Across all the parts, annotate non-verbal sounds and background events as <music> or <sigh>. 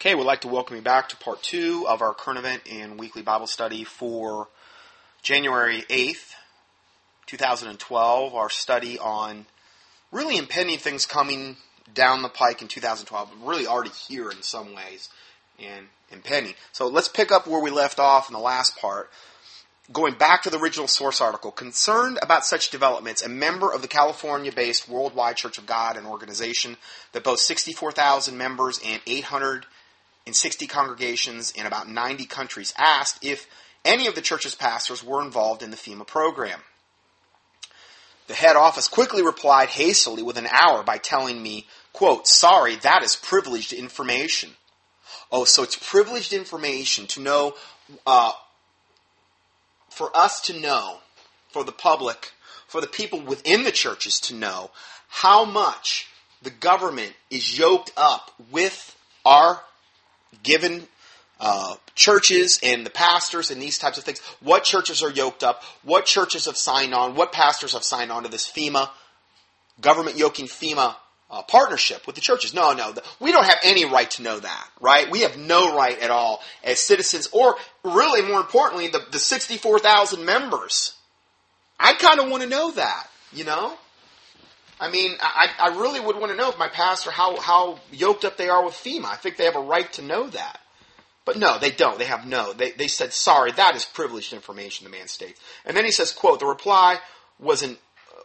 Okay, we'd like to welcome you back to part two of our current event and weekly Bible study for January 8th, 2012. Our study on really impending things coming down the pike in 2012, really already here in some ways, and impending. So let's pick up where we left off in the last part. Going back to the original source article, concerned about such developments, a member of the California based Worldwide Church of God, an organization that boasts 64,000 members and 860 congregations in about 90 countries, asked if any of the church's pastors were involved in the FEMA program. The head office quickly replied hastily within an hour by telling me, quote, sorry, that is privileged information. Oh, so it's privileged information to know uh, for us to know, for the public, for the people within the churches to know how much the government is yoked up with our given uh, churches and the pastors and these types of things. What churches are yoked up? What churches have signed on? What pastors have signed on to this FEMA, government yoking FEMA uh, partnership with the churches. No, no, we don't have any right to know that, right? We have no right at all as citizens, or really more importantly, the, the 64,000 members. I kind of want to know that, you know? I mean, I, I really would want to know if my pastor, how, how yoked up they are with FEMA. I think they have a right to know that. But no, they don't. They have no. They, they said, sorry, that is privileged information, the man states. And then he says, quote, the reply was an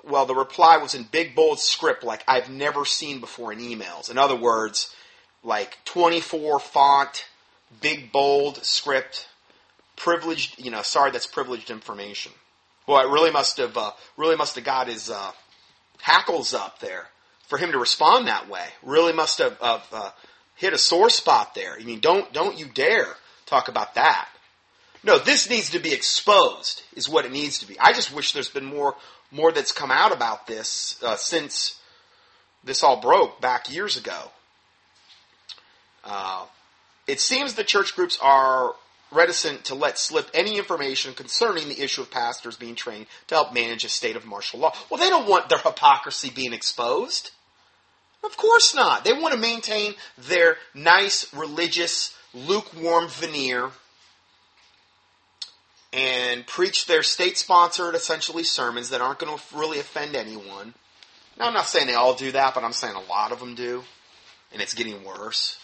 well, the reply was in big bold script like I've never seen before in emails. In other words, like 24 font, big bold script, privileged, you know, sorry, that's privileged information. Well, it really must have, uh, really must have got his uh, hackles up there for him to respond that way. Really must have uh, hit a sore spot there. I mean, don't don't you dare talk about that. No, this needs to be exposed, is what it needs to be. I just wish there's been more more that's come out about this uh, since this all broke back years ago. Uh, it seems the church groups are reticent to let slip any information concerning the issue of pastors being trained to help manage a state of martial law. Well, they don't want their hypocrisy being exposed. Of course not. They want to maintain their nice, religious, lukewarm veneer and preach their state sponsored, essentially, sermons that aren't going to really offend anyone. Now, I'm not saying they all do that, but I'm saying a lot of them do, and it's getting worse.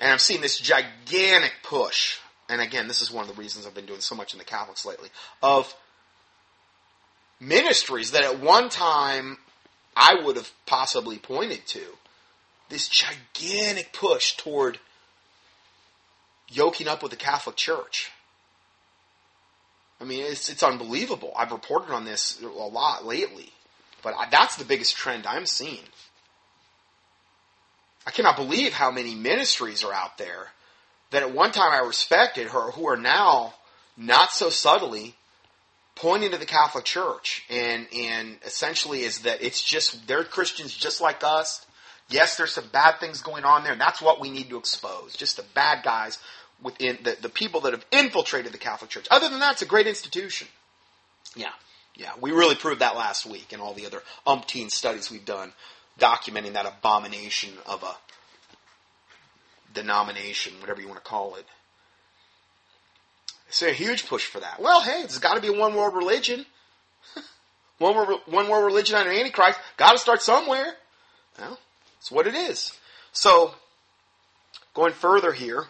And I've seen this gigantic push, and again, this is one of the reasons I've been doing so much in the Catholics lately, of ministries that at one time I would have possibly pointed to. This gigantic push toward yoking up with the Catholic Church. I mean, it's it's unbelievable. I've reported on this a lot lately, but I, that's the biggest trend I'm seeing. I cannot believe how many ministries are out there that at one time I respected her, who are now not so subtly pointing to the Catholic Church, and and essentially is that it's just they're Christians just like us. Yes, there's some bad things going on there, and that's what we need to expose. Just the bad guys within the, the people that have infiltrated the Catholic Church. Other than that, it's a great institution. Yeah, yeah, we really proved that last week and all the other umpteen studies we've done documenting that abomination of a denomination, whatever you want to call it. It's a huge push for that. Well, hey, there's got to be one world religion. <laughs> one, world, one world religion under Antichrist. Got to start somewhere. Well, that's what it is. So, going further here,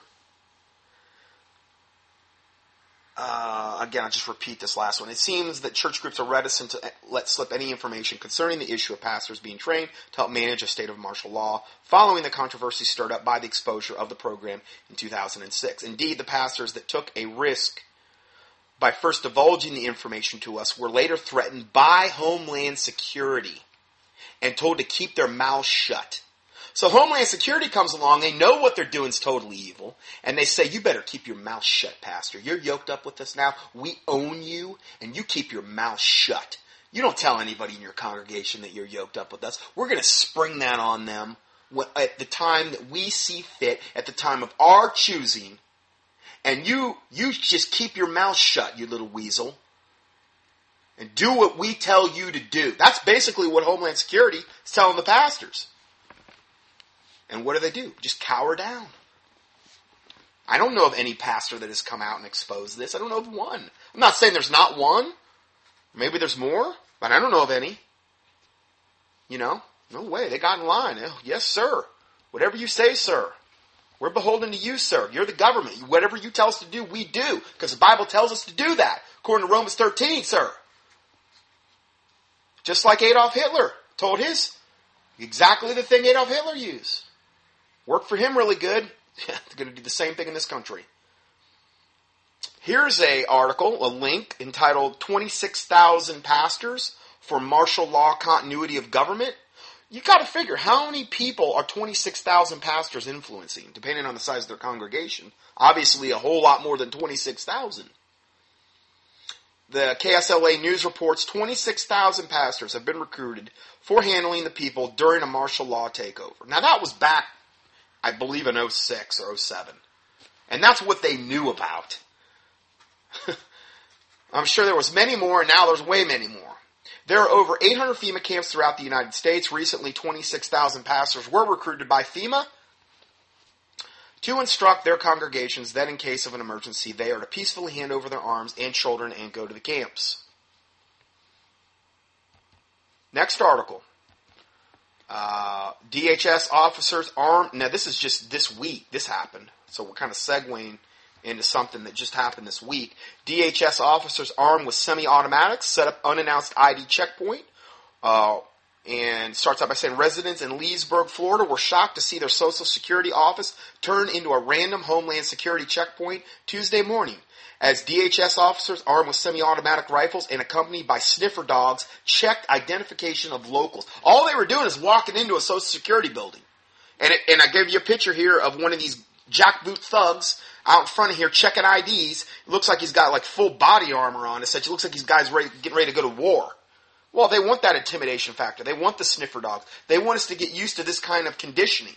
uh, again, I'll just repeat this last one. It seems that church groups are reticent to let slip any information concerning the issue of pastors being trained to help manage a state of martial law following the controversy stirred up by the exposure of the program in 2006. Indeed, the pastors that took a risk by first divulging the information to us were later threatened by Homeland Security and told to keep their mouths shut. So Homeland Security comes along, they know what they're doing is totally evil, and they say, you better keep your mouth shut, Pastor. You're yoked up with us now. We own you, and you keep your mouth shut. You don't tell anybody in your congregation that you're yoked up with us. We're going to spring that on them at the time that we see fit, at the time of our choosing, and you, you just keep your mouth shut, you little weasel, and do what we tell you to do. That's basically what Homeland Security is telling the pastors. And what do they do? Just cower down. I don't know of any pastor that has come out and exposed this. I don't know of one. I'm not saying there's not one. Maybe there's more, but I don't know of any. You know, no way. They got in line. Oh, yes, sir. Whatever you say, sir. We're beholden to you, sir. You're the government. Whatever you tell us to do, we do. Because the Bible tells us to do that. According to Romans 13, sir. Just like Adolf Hitler told his exactly the thing Adolf Hitler used. Worked for him really good. <laughs> They're going to do the same thing in this country. Here's a article, a link entitled 26,000 Pastors for Martial Law Continuity of Government. You got to figure how many people are 26,000 pastors influencing, depending on the size of their congregation. Obviously, a whole lot more than 26,000. The KSLA News reports 26,000 pastors have been recruited for handling the people during a martial law takeover. Now, that was back, I believe, in 06 or 07. And that's what they knew about. <laughs> I'm sure there was many more, and now there's way many more. There are over 800 FEMA camps throughout the United States. Recently, 26,000 pastors were recruited by FEMA to instruct their congregations that in case of an emergency, they are to peacefully hand over their arms and children and go to the camps. Next article. Uh, DHS officers armed. Now, this is just this week. This happened. So we're kind of segueing into something that just happened this week. DHS officers armed with semi-automatics set up unannounced ID checkpoint. Uh, and starts out by saying residents in Leesburg, Florida were shocked to see their Social Security office turn into a random Homeland Security checkpoint Tuesday morning as DHS officers armed with semi-automatic rifles and accompanied by sniffer dogs checked identification of locals. All they were doing is walking into a Social Security building. And, it, and I gave you a picture here of one of these jackboot thugs out in front of here checking IDs. It looks like he's got like full body armor on. It looks like these guys ready, getting ready to go to war. Well, they want that intimidation factor. They want the sniffer dogs. They want us to get used to this kind of conditioning.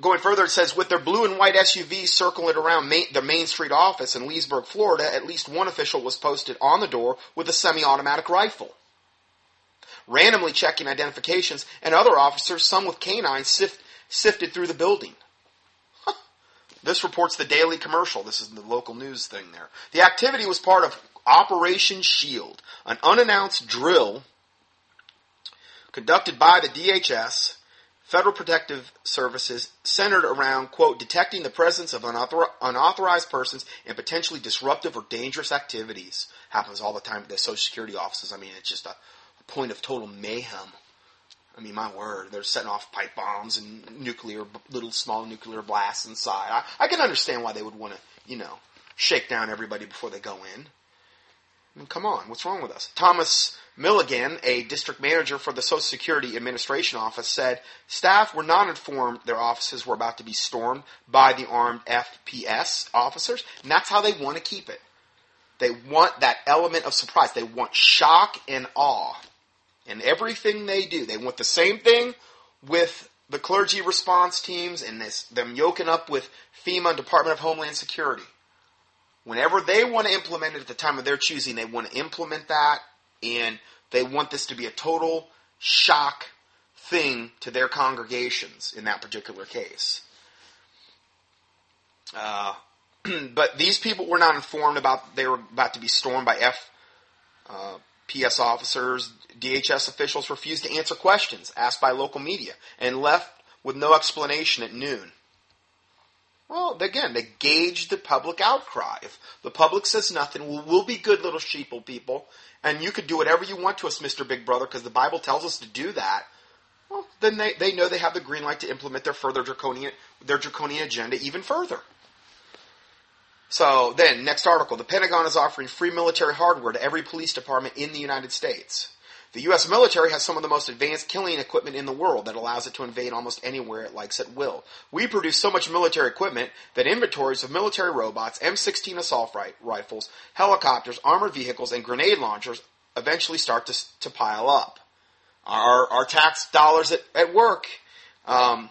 Going further, it says with their blue and white SUVs circling around main, the Main Street office in Leesburg, Florida, at least one official was posted on the door with a semi-automatic rifle. Randomly checking identifications, and other officers, some with canines, sift, sifted through the building. This reports the Daily Commercial. This is the local news thing there. The activity was part of Operation Shield, an unannounced drill conducted by the DHS, Federal Protective Services, centered around, quote, detecting the presence of unauthor- unauthorized persons and potentially disruptive or dangerous activities. Happens all the time at the Social Security offices. I mean, it's just a, a point of total mayhem. I mean, my word, they're setting off pipe bombs and nuclear, little small nuclear blasts inside. I, I can understand why they would want to, you know, shake down everybody before they go in. I mean, come on, what's wrong with us? Thomas Milligan, a district manager for the Social Security Administration Office, said staff were not informed their offices were about to be stormed by the armed FPS officers, and that's how they want to keep it. They want that element of surprise. They want shock and awe in everything they do. They want the same thing with the clergy response teams and this, them yoking up with FEMA and Department of Homeland Security. Whenever they want to implement it at the time of their choosing, they want to implement that and they want this to be a total shock thing to their congregations in that particular case. Uh, <clears throat> but these people were not informed about they were about to be stormed by F. Uh, PS officers, DHS officials refused to answer questions asked by local media and left with no explanation at noon. Well, again, they gauge the public outcry. If the public says nothing, we'll, we'll be good little sheeple people, and you could do whatever you want to us, Mr. Big Brother, because the Bible tells us to do that. Well, then they, they know they have the green light to implement their further draconian their draconian agenda even further. So then, next article. The Pentagon is offering free military hardware to every police department in the United States. The U.S. military has some of the most advanced killing equipment in the world that allows it to invade almost anywhere it likes at will. We produce so much military equipment that inventories of military robots, M16 assault rifles, helicopters, armored vehicles, and grenade launchers eventually start to, to pile up. Our, our tax dollars at, at work um,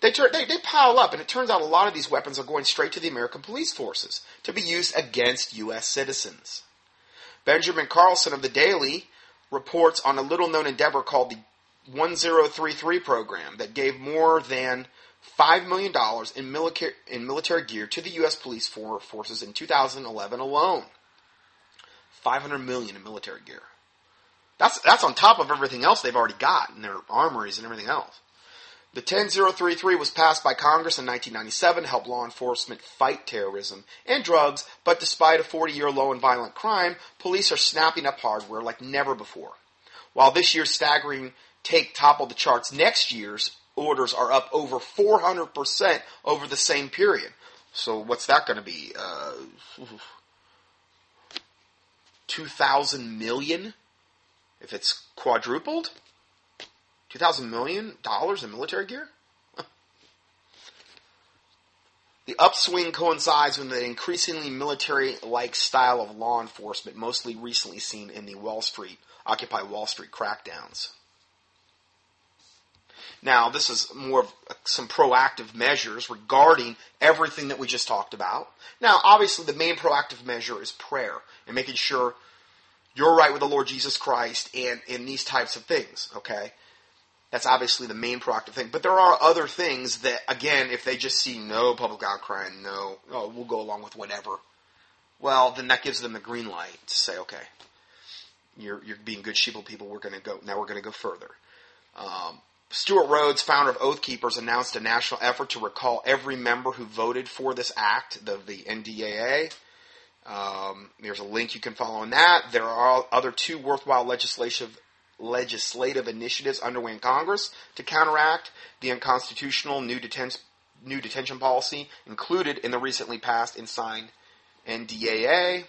they, they, they pile up, and it turns out a lot of these weapons are going straight to the American police forces to be used against U.S. citizens. Benjamin Carlson of the Daily reports on a little known endeavor called the 1033 program that gave more than $5 million in military, in military gear to the U.S. police for, forces in 2011 alone. 500 million in military gear. That's, that's on top of everything else they've already got in their armories and everything else. The 10033 was passed by Congress in 1997 to help law enforcement fight terrorism and drugs, but despite a 40 year low in violent crime, police are snapping up hardware like never before. While this year's staggering take toppled the charts, next year's orders are up over 400% over the same period. So what's that going to be? Uh, 2,000 million? If it's quadrupled? 2,000 million dollars in military gear? <laughs> the upswing coincides with an increasingly military-like style of law enforcement, mostly recently seen in the Wall Street, Occupy Wall Street crackdowns. Now, this is more of some proactive measures regarding everything that we just talked about. Now, obviously, the main proactive measure is prayer and making sure you're right with the Lord Jesus Christ and in these types of things, okay? That's obviously the main proactive thing. But there are other things that, again, if they just see no public outcry and no, oh, we'll go along with whatever, well, then that gives them the green light to say, okay, you're, you're being good sheeple people. We're going to go, now we're going to go further. Um, Stewart Rhodes, founder of Oath Keepers, announced a national effort to recall every member who voted for this act, the, the NDAA. Um, there's a link you can follow on that. There are other two worthwhile legislative legislative initiatives underway in Congress to counteract the unconstitutional new, deten- new detention policy included in the recently passed and signed NDAA.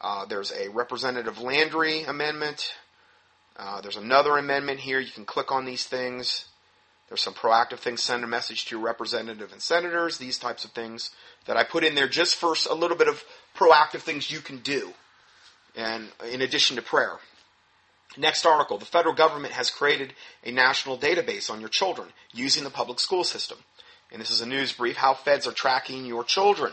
Uh, there's a Representative Landry amendment. Uh, there's another amendment here. You can click on these things. There's some proactive things. Send a message to your representative and senators. These types of things that I put in there just for a little bit of proactive things you can do, and in addition to prayer. Next article. The federal government has created a national database on your children using the public school system. And this is a news brief how feds are tracking your children.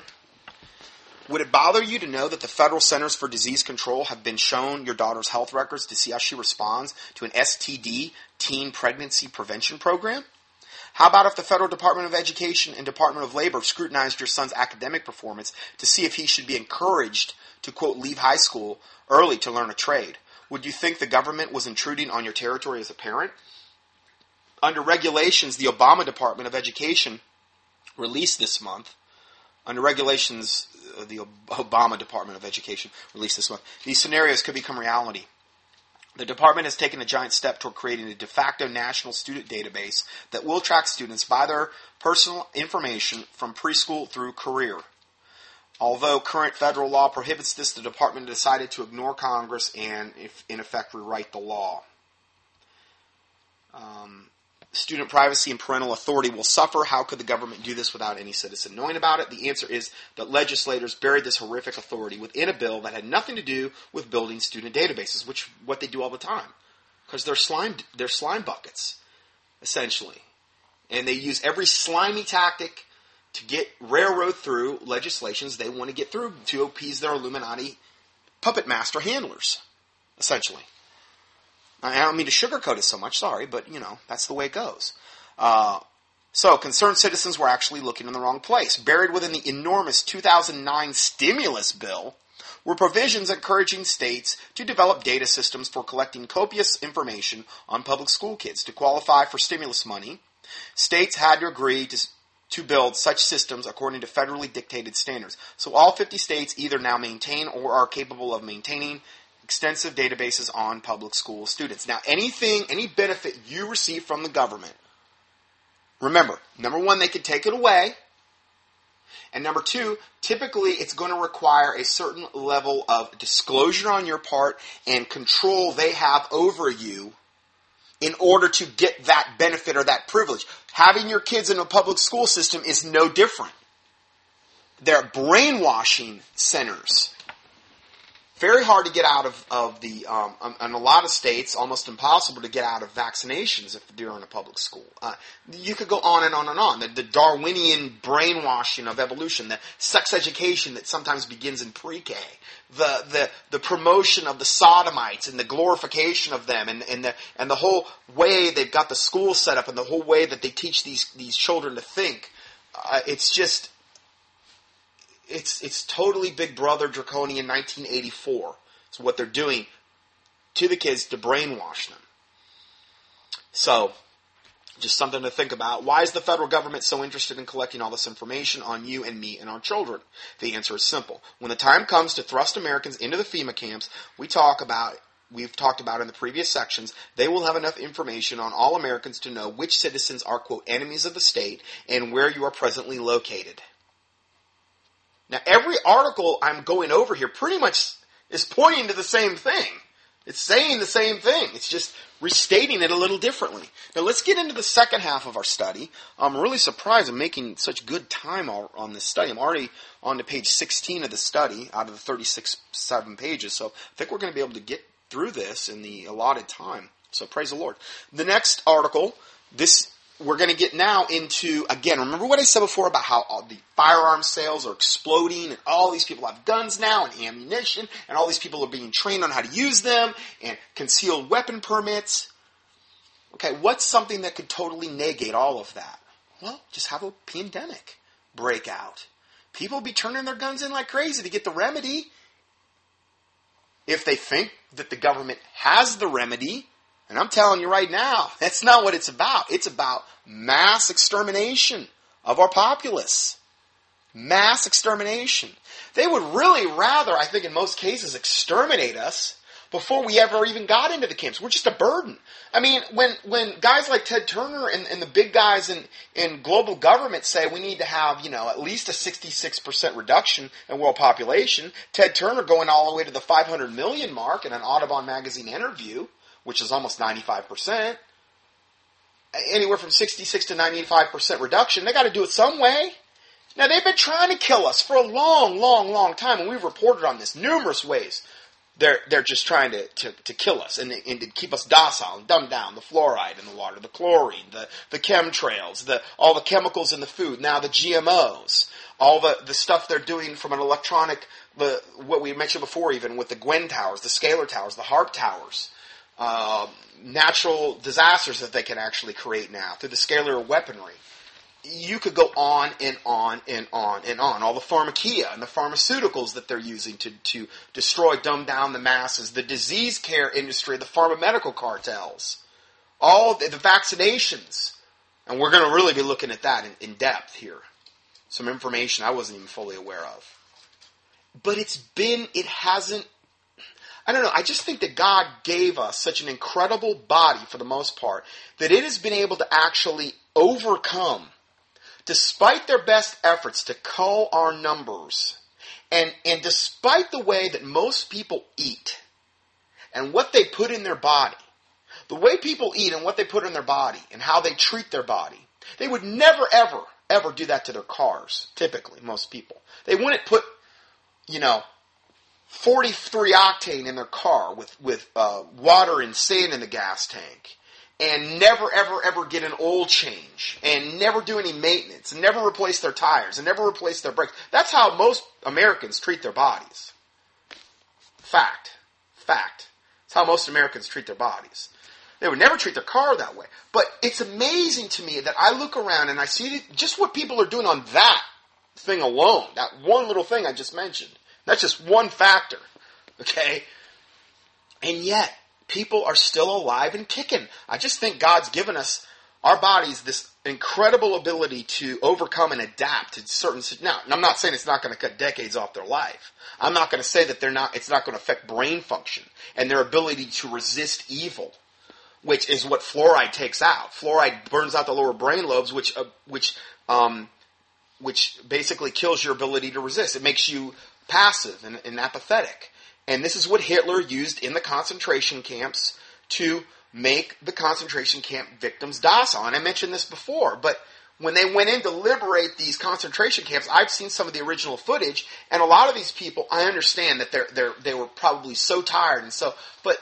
Would it bother you to know that the Federal Centers for Disease Control have been shown your daughter's health records to see how she responds to an STD teen pregnancy prevention program? How about if the Federal Department of Education and Department of Labor scrutinized your son's academic performance to see if he should be encouraged to, quote, leave high school early to learn a trade? Would you think the government was intruding on your territory as a parent? Under regulations, the Obama Department of Education released this month, under regulations, uh, the Obama Department of Education released this month, these scenarios could become reality. The department has taken a giant step toward creating a de facto national student database that will track students by their personal information from preschool through career. Although current federal law prohibits this, the department decided to ignore Congress and, in effect, rewrite the law. Um, student privacy and parental authority will suffer. How could the government do this without any citizen knowing about it? The answer is that legislators buried this horrific authority within a bill that had nothing to do with building student databases, which what they do all the time, because they're slime they're slime buckets, essentially, and they use every slimy tactic to get railroad through legislations they want to get through to appease their Illuminati puppet master handlers, essentially. I don't mean to sugarcoat it so much, sorry, but you know, that's the way it goes. Uh, so, concerned citizens were actually looking in the wrong place. Buried within the enormous 2009 stimulus bill were provisions encouraging states to develop data systems for collecting copious information on public school kids. To qualify for stimulus money, states had to agree to to build such systems according to federally dictated standards. So all 50 states either now maintain or are capable of maintaining extensive databases on public school students. Now, anything, any benefit you receive from the government, remember, number one, they could take it away. And number two, typically it's going to require a certain level of disclosure on your part and control they have over you in order to get that benefit or that privilege. Having your kids in a public school system is no different. They're brainwashing centers. Very hard to get out of, of the, um, um, in a lot of states, almost impossible to get out of vaccinations if you're in a public school. Uh, you could go on and on and on. The, the, Darwinian brainwashing of evolution, the sex education that sometimes begins in pre-K, the, the, the promotion of the sodomites and the glorification of them and, and, the, and the whole way they've got the school set up and the whole way that they teach these, these children to think. Uh, it's just, it's it's totally Big Brother draconian 1984. It's what they're doing to the kids to brainwash them. So, just something to think about. Why is the federal government so interested in collecting all this information on you and me and our children? The answer is simple. When the time comes to thrust Americans into the FEMA camps, we talk about we've talked about in the previous sections, they will have enough information on all Americans to know which citizens are quote enemies of the state and where you are presently located. Now, every article I'm going over here pretty much is pointing to the same thing. It's saying the same thing. It's just restating it a little differently. Now, let's get into the second half of our study. I'm really surprised I'm making such good time on this study. I'm already on to page 16 of the study out of the 36 seven pages. So I think we're going to be able to get through this in the allotted time. So praise the Lord. The next article, this we're going to get now into again. Remember what I said before about how all the firearm sales are exploding, and all these people have guns now and ammunition, and all these people are being trained on how to use them, and concealed weapon permits. Okay, what's something that could totally negate all of that? Well, just have a pandemic break out. People be turning their guns in like crazy to get the remedy. If they think that the government has the remedy, and I'm telling you right now, <laughs> that's not what it's about. It's about mass extermination of our populace. Mass extermination. They would really rather, I think in most cases, exterminate us before we ever even got into the camps. We're just a burden. I mean, when, when guys like Ted Turner and, and the big guys in, in global government say we need to have, you know, at least a 66% reduction in world population, Ted Turner going all the way to the 500 million mark in an Audubon magazine interview, which is almost 95%, anywhere from 66 to 95% reduction, they got to do it some way. Now, they've been trying to kill us for a long, long, long time, and we've reported on this numerous ways. They're, they're just trying to, to, to kill us and, and to keep us docile and dumb down the fluoride in the water, the chlorine, the, the chemtrails, the, all the chemicals in the food, now the GMOs, all the, the stuff they're doing from an electronic, the, what we mentioned before even with the GWEN towers, the scalar towers, the HAARP towers uh, natural disasters that they can actually create now through the scalar weaponry. You could go on and on and on and on. All the pharmakeia and the pharmaceuticals that they're using to, to destroy, dumb down the masses, the disease care industry, the pharmamedical cartels, all the, the vaccinations. And we're going to really be looking at that in, in depth here. Some information I wasn't even fully aware of. But it's been, it hasn't I don't know. I just think that God gave us such an incredible body for the most part that it has been able to actually overcome, despite their best efforts to cull our numbers, and, and despite the way that most people eat and what they put in their body, the way people eat and what they put in their body and how they treat their body, they would never, ever, ever do that to their cars, typically, most people. They wouldn't put, you know, 43 octane in their car with, with uh, water and sand in the gas tank and never, ever, ever get an oil change and never do any maintenance and never replace their tires and never replace their brakes. That's how most Americans treat their bodies. Fact. Fact. It's how most Americans treat their bodies. They would never treat their car that way. But it's amazing to me that I look around and I see just what people are doing on that thing alone, that one little thing I just mentioned. That's just one factor. Okay? And yet, people are still alive and kicking. I just think God's given us, our bodies, this incredible ability to overcome and adapt to certain. Now, I'm not saying it's not going to cut decades off their life. I'm not going to say that they're not. It's not going to affect brain function and their ability to resist evil, which is what fluoride takes out. Fluoride burns out the lower brain lobes, which uh, which um, which basically kills your ability to resist. It makes you passive and, and apathetic. And this is what Hitler used in the concentration camps to make the concentration camp victims docile. And I mentioned this before, but when they went in to liberate these concentration camps, I've seen some of the original footage, and a lot of these people, I understand that they're, they're, they were probably so tired and so, but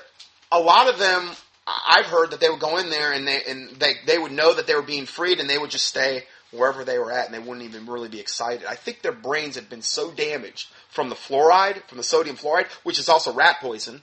a lot of them, I've heard that they would go in there and they, and they, they would know that they were being freed and they would just stay wherever they were at and they wouldn't even really be excited. I think their brains had been so damaged from the fluoride, from the sodium fluoride, which is also rat poison,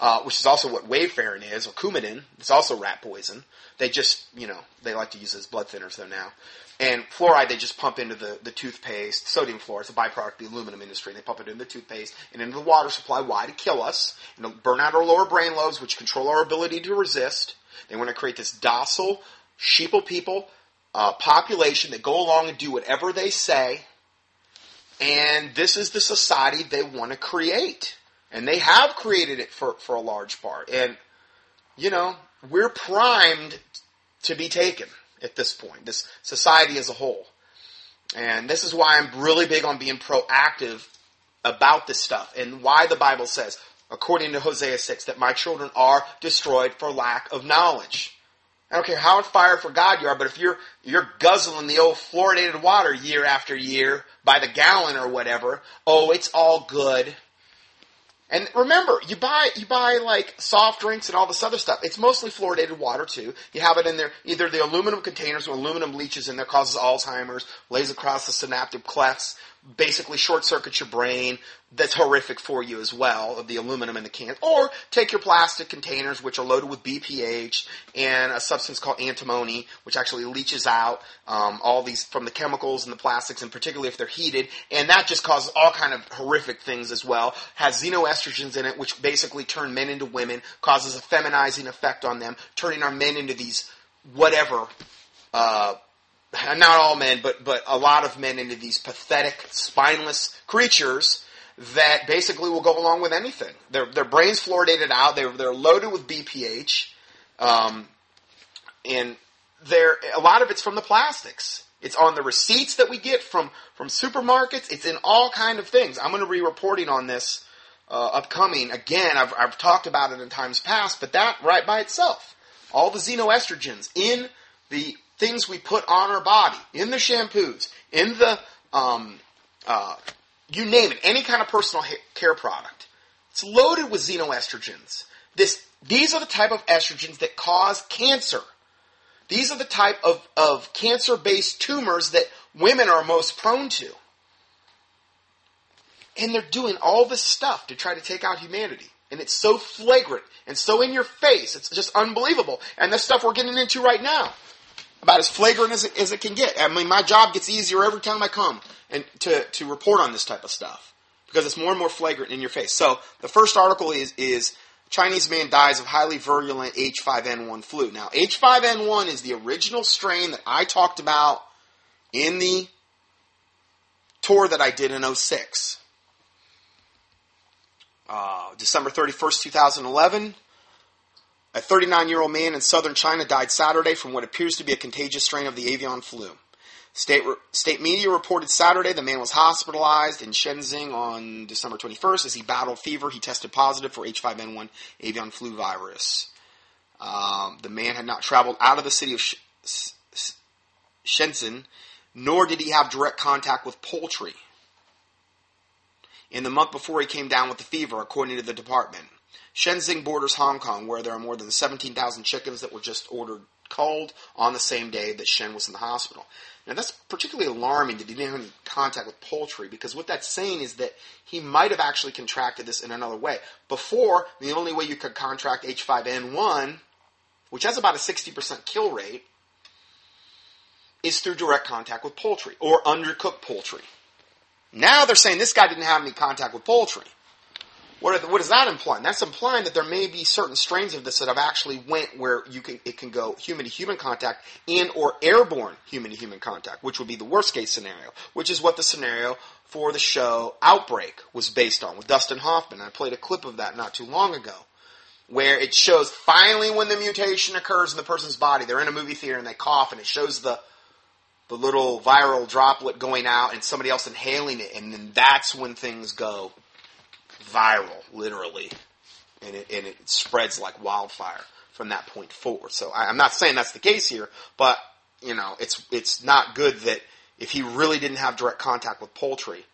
uh, which is also what warfarin is, or Coumadin. It's also rat poison. They just, you know, they like to use as blood thinners though now. And fluoride they just pump into the, the toothpaste. Sodium fluoride is a byproduct of the aluminum industry. They pump it into the toothpaste and into the water supply. Why? To kill us. And burn out our lower brain lobes, which control our ability to resist. They want to create this docile, sheeple people uh, population that go along and do whatever they say. And this is the society they want to create. And they have created it for, for a large part. And, you know, we're primed to be taken at this point, this society as a whole. And this is why I'm really big on being proactive about this stuff and why the Bible says, according to Hosea 6, that my children are destroyed for lack of knowledge. I don't care how on fire for God you are, but if you're you're guzzling the old fluoridated water year after year by the gallon or whatever, oh, it's all good. And remember, you buy you buy like soft drinks and all this other stuff. It's mostly fluoridated water too. You have it in there, either the aluminum containers or aluminum leaches in there causes Alzheimer's, lays across the synaptic clefts, basically short circuits your brain. That's horrific for you as well, of the aluminum in the can. Or take your plastic containers, which are loaded with BPA and a substance called antimony, which actually leaches out um, all these from the chemicals and the plastics, and particularly if they're heated. And that just causes all kind of horrific things as well. Has xenoestrogens in it, which basically turn men into women, causes a feminizing effect on them, turning our men into these whatever. Uh, <sighs> not all men, but but a lot of men into these pathetic, spineless creatures that basically will go along with anything. Their their brains fluoridated out. They're they're loaded with BPA, um, and they're a lot of it's from the plastics. It's on the receipts that we get from from supermarkets. It's in all kind of things. I'm going to be reporting on this uh, upcoming. Again, I've I've talked about it in times past, but that right by itself, all the xenoestrogens in the things we put on our body, in the shampoos, in the, um, uh, you name it, any kind of personal care product. It's loaded with xenoestrogens. This, these are the type of estrogens that cause cancer. These are the type of, of cancer based tumors that women are most prone to. And they're doing all this stuff to try to take out humanity. And it's so flagrant and so in your face. It's just unbelievable. And the stuff we're getting into right now about as flagrant as it, as it can get. I mean, my job gets easier every time I come and to, to report on this type of stuff because it's more and more flagrant in your face. So the first article is, is Chinese man dies of highly virulent H5N1 flu. Now, H5N1 is the original strain that I talked about in the tour that I did in 06. Uh, December 31st, 2011. A 39 year old man in southern China died Saturday from what appears to be a contagious strain of the avian flu. State, state media reported Saturday the man was hospitalized in Shenzhen on December 21st. As he battled fever, he tested positive for H5N1 avian flu virus. Um, the man had not traveled out of the city of Sh- Shenzhen, nor did he have direct contact with poultry. In the month before he came down with the fever, according to the department. Shenzhen borders Hong Kong, where there are more than 17,000 chickens that were just ordered culled on the same day that Shen was in the hospital. Now that's particularly alarming that he didn't have any contact with poultry because what that's saying is that he might have actually contracted this in another way. Before, the only way you could contract H5N1, which has about a 60% kill rate, is through direct contact with poultry or undercooked poultry. Now they're saying this guy didn't have any contact with poultry. What, what does that imply? That's implying that there may be certain strains of this that have actually went where you can it can go human to human contact and or airborne human to human contact, which would be the worst case scenario, which is what the scenario for the show Outbreak was based on with Dustin Hoffman. I played a clip of that not too long ago, where it shows finally when the mutation occurs in the person's body. They're in a movie theater and they cough, and it shows the the little viral droplet going out and somebody else inhaling it, and then that's when things go viral, literally, and it, and it spreads like wildfire from that point forward. So I, am not saying that's the case here, but you know, it's it's not good that if he really didn't have direct contact with poultry,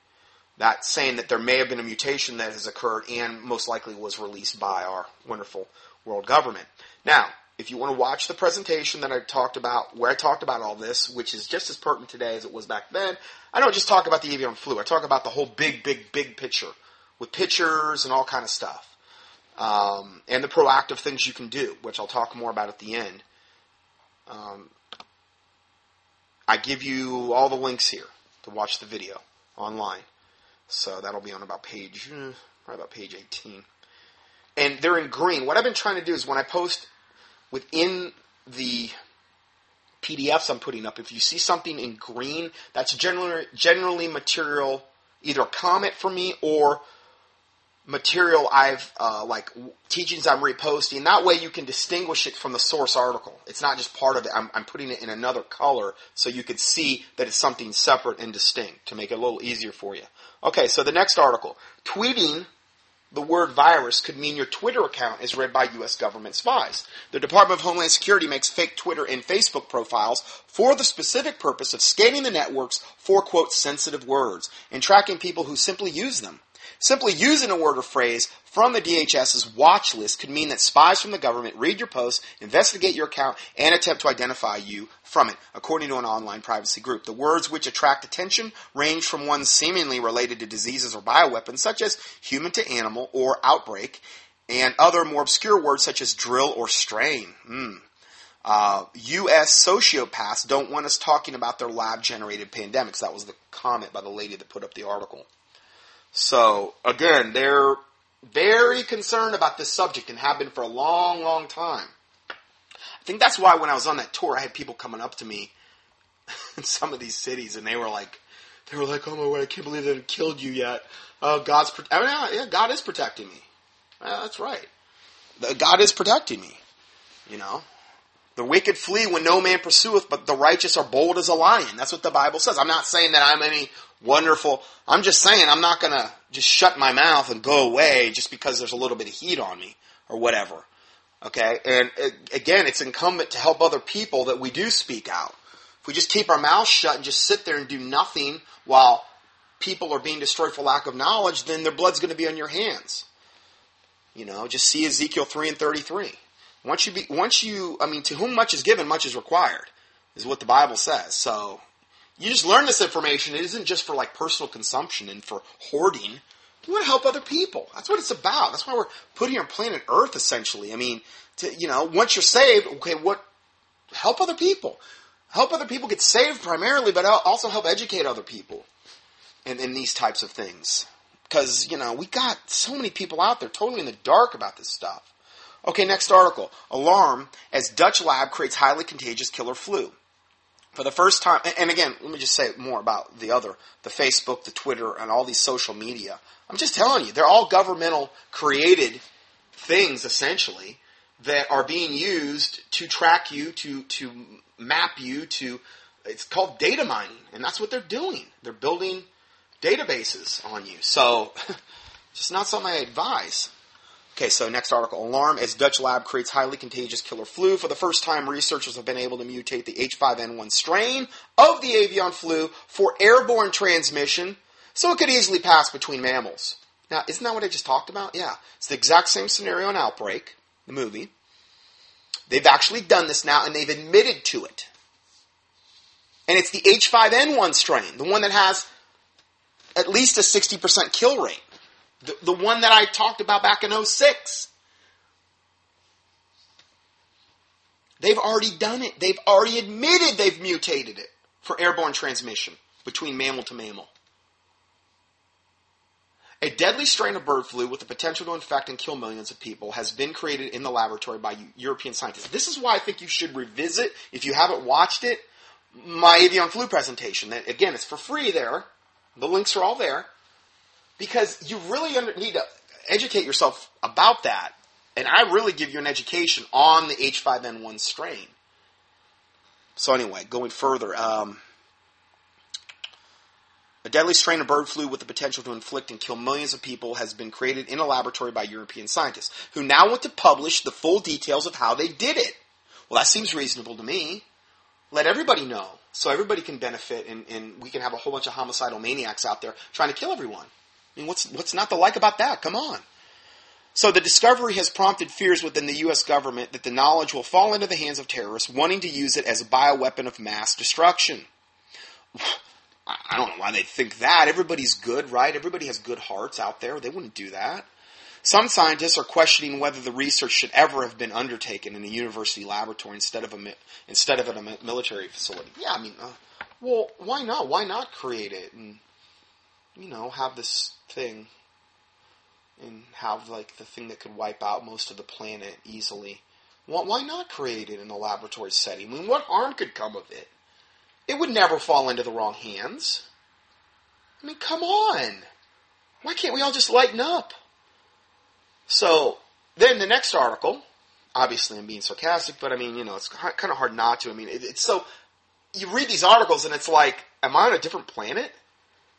that's saying that there may have been a mutation that has occurred and most likely was released by our wonderful world government. Now, if you want to watch the presentation that I talked about, where I talked about all this, which is just as pertinent today as it was back then, I don't just talk about the avian flu. I talk about the whole big, big, big picture with pictures and all kind of stuff, um, and the proactive things you can do, which I'll talk more about at the end. Um, I give you all the links here to watch the video online. So that'll be on about page, eh, right about page 18. And they're in green. What I've been trying to do is when I post within the PDFs I'm putting up, if you see something in green, that's generally generally material, either a comment from me or material I've uh, like teachings I'm reposting. That way you can distinguish it from the source article. It's not just part of it. I'm, I'm putting it in another color so you could see that it's something separate and distinct to make it a little easier for you. Okay, so the next article. Tweeting the word virus could mean your Twitter account is read by U.S. government spies. The Department of Homeland Security makes fake Twitter and Facebook profiles for the specific purpose of scanning the networks for, quote, sensitive words and tracking people who simply use them. Simply using a word or phrase from the DHS's watch list could mean that spies from the government read your posts, investigate your account, and attempt to identify you from it, according to an online privacy group. The words which attract attention range from ones seemingly related to diseases or bioweapons, such as human to animal or outbreak, and other more obscure words such as drill or strain. Mm. Uh, U.S. sociopaths don't want us talking about their lab generated pandemics. That was the comment by the lady that put up the article. So again, they're very concerned about this subject and have been for a long, long time. I think that's why when I was on that tour, I had people coming up to me <laughs> in some of these cities, and they were like, they were like, "Oh my word, I can't believe they haven't killed you yet." Oh, God's, pro- I mean, yeah, God is protecting me. Yeah, that's right. God is protecting me. You know, the wicked flee when no man pursueth, but the righteous are bold as a lion. That's what the Bible says. I'm not saying that I'm any wonderful. I'm just saying I'm not going to just shut my mouth and go away just because there's a little bit of heat on me or whatever. Okay? And uh, again, it's incumbent to help other people that we do speak out. If we just keep our mouths shut and just sit there and do nothing while people are being destroyed for lack of knowledge, then their blood's going to be on your hands. You know, just see Ezekiel 3 and 33. Once you be, once you, I mean, to whom much is given, much is required, is what the Bible says. So, you just learn this information. It isn't just for like personal consumption and for hoarding. You want to help other people. That's what it's about. That's why we're put here on planet Earth, essentially. I mean, to, you know, once you're saved, okay, what? Help other people. Help other people get saved primarily, but also help educate other people in, in these types of things. Because, you know, we got so many people out there totally in the dark about this stuff. Okay, next article. Alarm as Dutch lab creates highly contagious killer flu for the first time, and again, let me just say more about the other, the Facebook, the Twitter, and all these social media. I'm just telling you, they're all governmental created things essentially that are being used to track you, to to map you, to it's called data mining, and that's what they're doing. They're building databases on you. So, <laughs> just not something I advise. Okay, so next article. Alarm as Dutch lab creates highly contagious killer flu. For the first time, researchers have been able to mutate the H5N1 strain of the avian flu for airborne transmission so it could easily pass between mammals. Now, isn't that what I just talked about? Yeah. It's the exact same scenario in Outbreak, the movie. They've actually done this now and they've admitted to it. And it's the H5N1 strain, the one that has at least a 60% kill rate. The, the one that I talked about back in 06. They've already done it. They've already admitted they've mutated it for airborne transmission between mammal to mammal. A deadly strain of bird flu with the potential to infect and kill millions of people has been created in the laboratory by European scientists. This is why I think you should revisit, if you haven't watched it, my avian flu presentation. Again, it's for free there. The links are all there because you really under, need to educate yourself about that. And I really give you an education on the H5N1 strain. So anyway, going further, um, a deadly strain of bird flu with the potential to inflict and kill millions of people has been created in a laboratory by European scientists, who now want to publish the full details of how they did it. Well, that seems reasonable to me. let everybody know so everybody can benefit and, and we can have a whole bunch of homicidal maniacs out there trying to kill everyone. I mean, what's, what's not to like about that? Come on. So the discovery has prompted fears within the U.S. government that the knowledge will fall into the hands of terrorists wanting to use it as a bioweapon of mass destruction. <sighs> I don't know why they think that. Everybody's good, right? Everybody has good hearts out there. They wouldn't do that. Some scientists are questioning whether the research should ever have been undertaken in a university laboratory instead of a instead of at a military facility. Yeah, I mean, uh, well, why not? Why not create it and you know have this thing and have like the thing that could wipe out most of the planet easily? why not create it in a laboratory setting? I mean, what harm could come of it? It would never fall into the wrong hands. I mean, come on. Why can't we all just lighten up? So then the next article, obviously I'm being sarcastic, but I mean, you know, it's kind of hard not to. I mean, it, it's so you read these articles and it's like, am I on a different planet?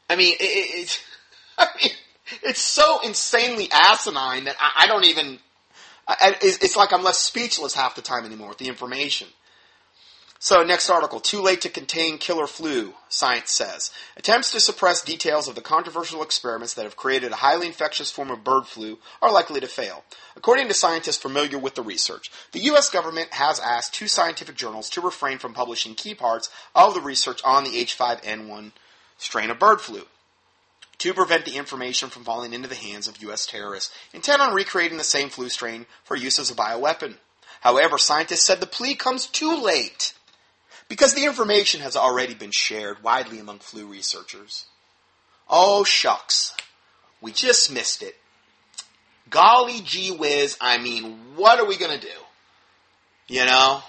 I mean, it, it, it's <laughs> I mean, it's so insanely asinine that I, I don't even. I, it's like I'm left speechless half the time anymore with the information. So, next article. Too late to contain killer flu, science says. Attempts to suppress details of the controversial experiments that have created a highly infectious form of bird flu are likely to fail. According to scientists familiar with the research, the U.S. government has asked two scientific journals to refrain from publishing key parts of the research on the H5N1 strain of bird flu to prevent the information from falling into the hands of U.S. terrorists intent on recreating the same flu strain for use as a bioweapon. However, scientists said the plea comes too late because the information has already been shared widely among flu researchers. Oh, shucks. We just missed it. Golly gee whiz, I mean, what are we going to do? You know?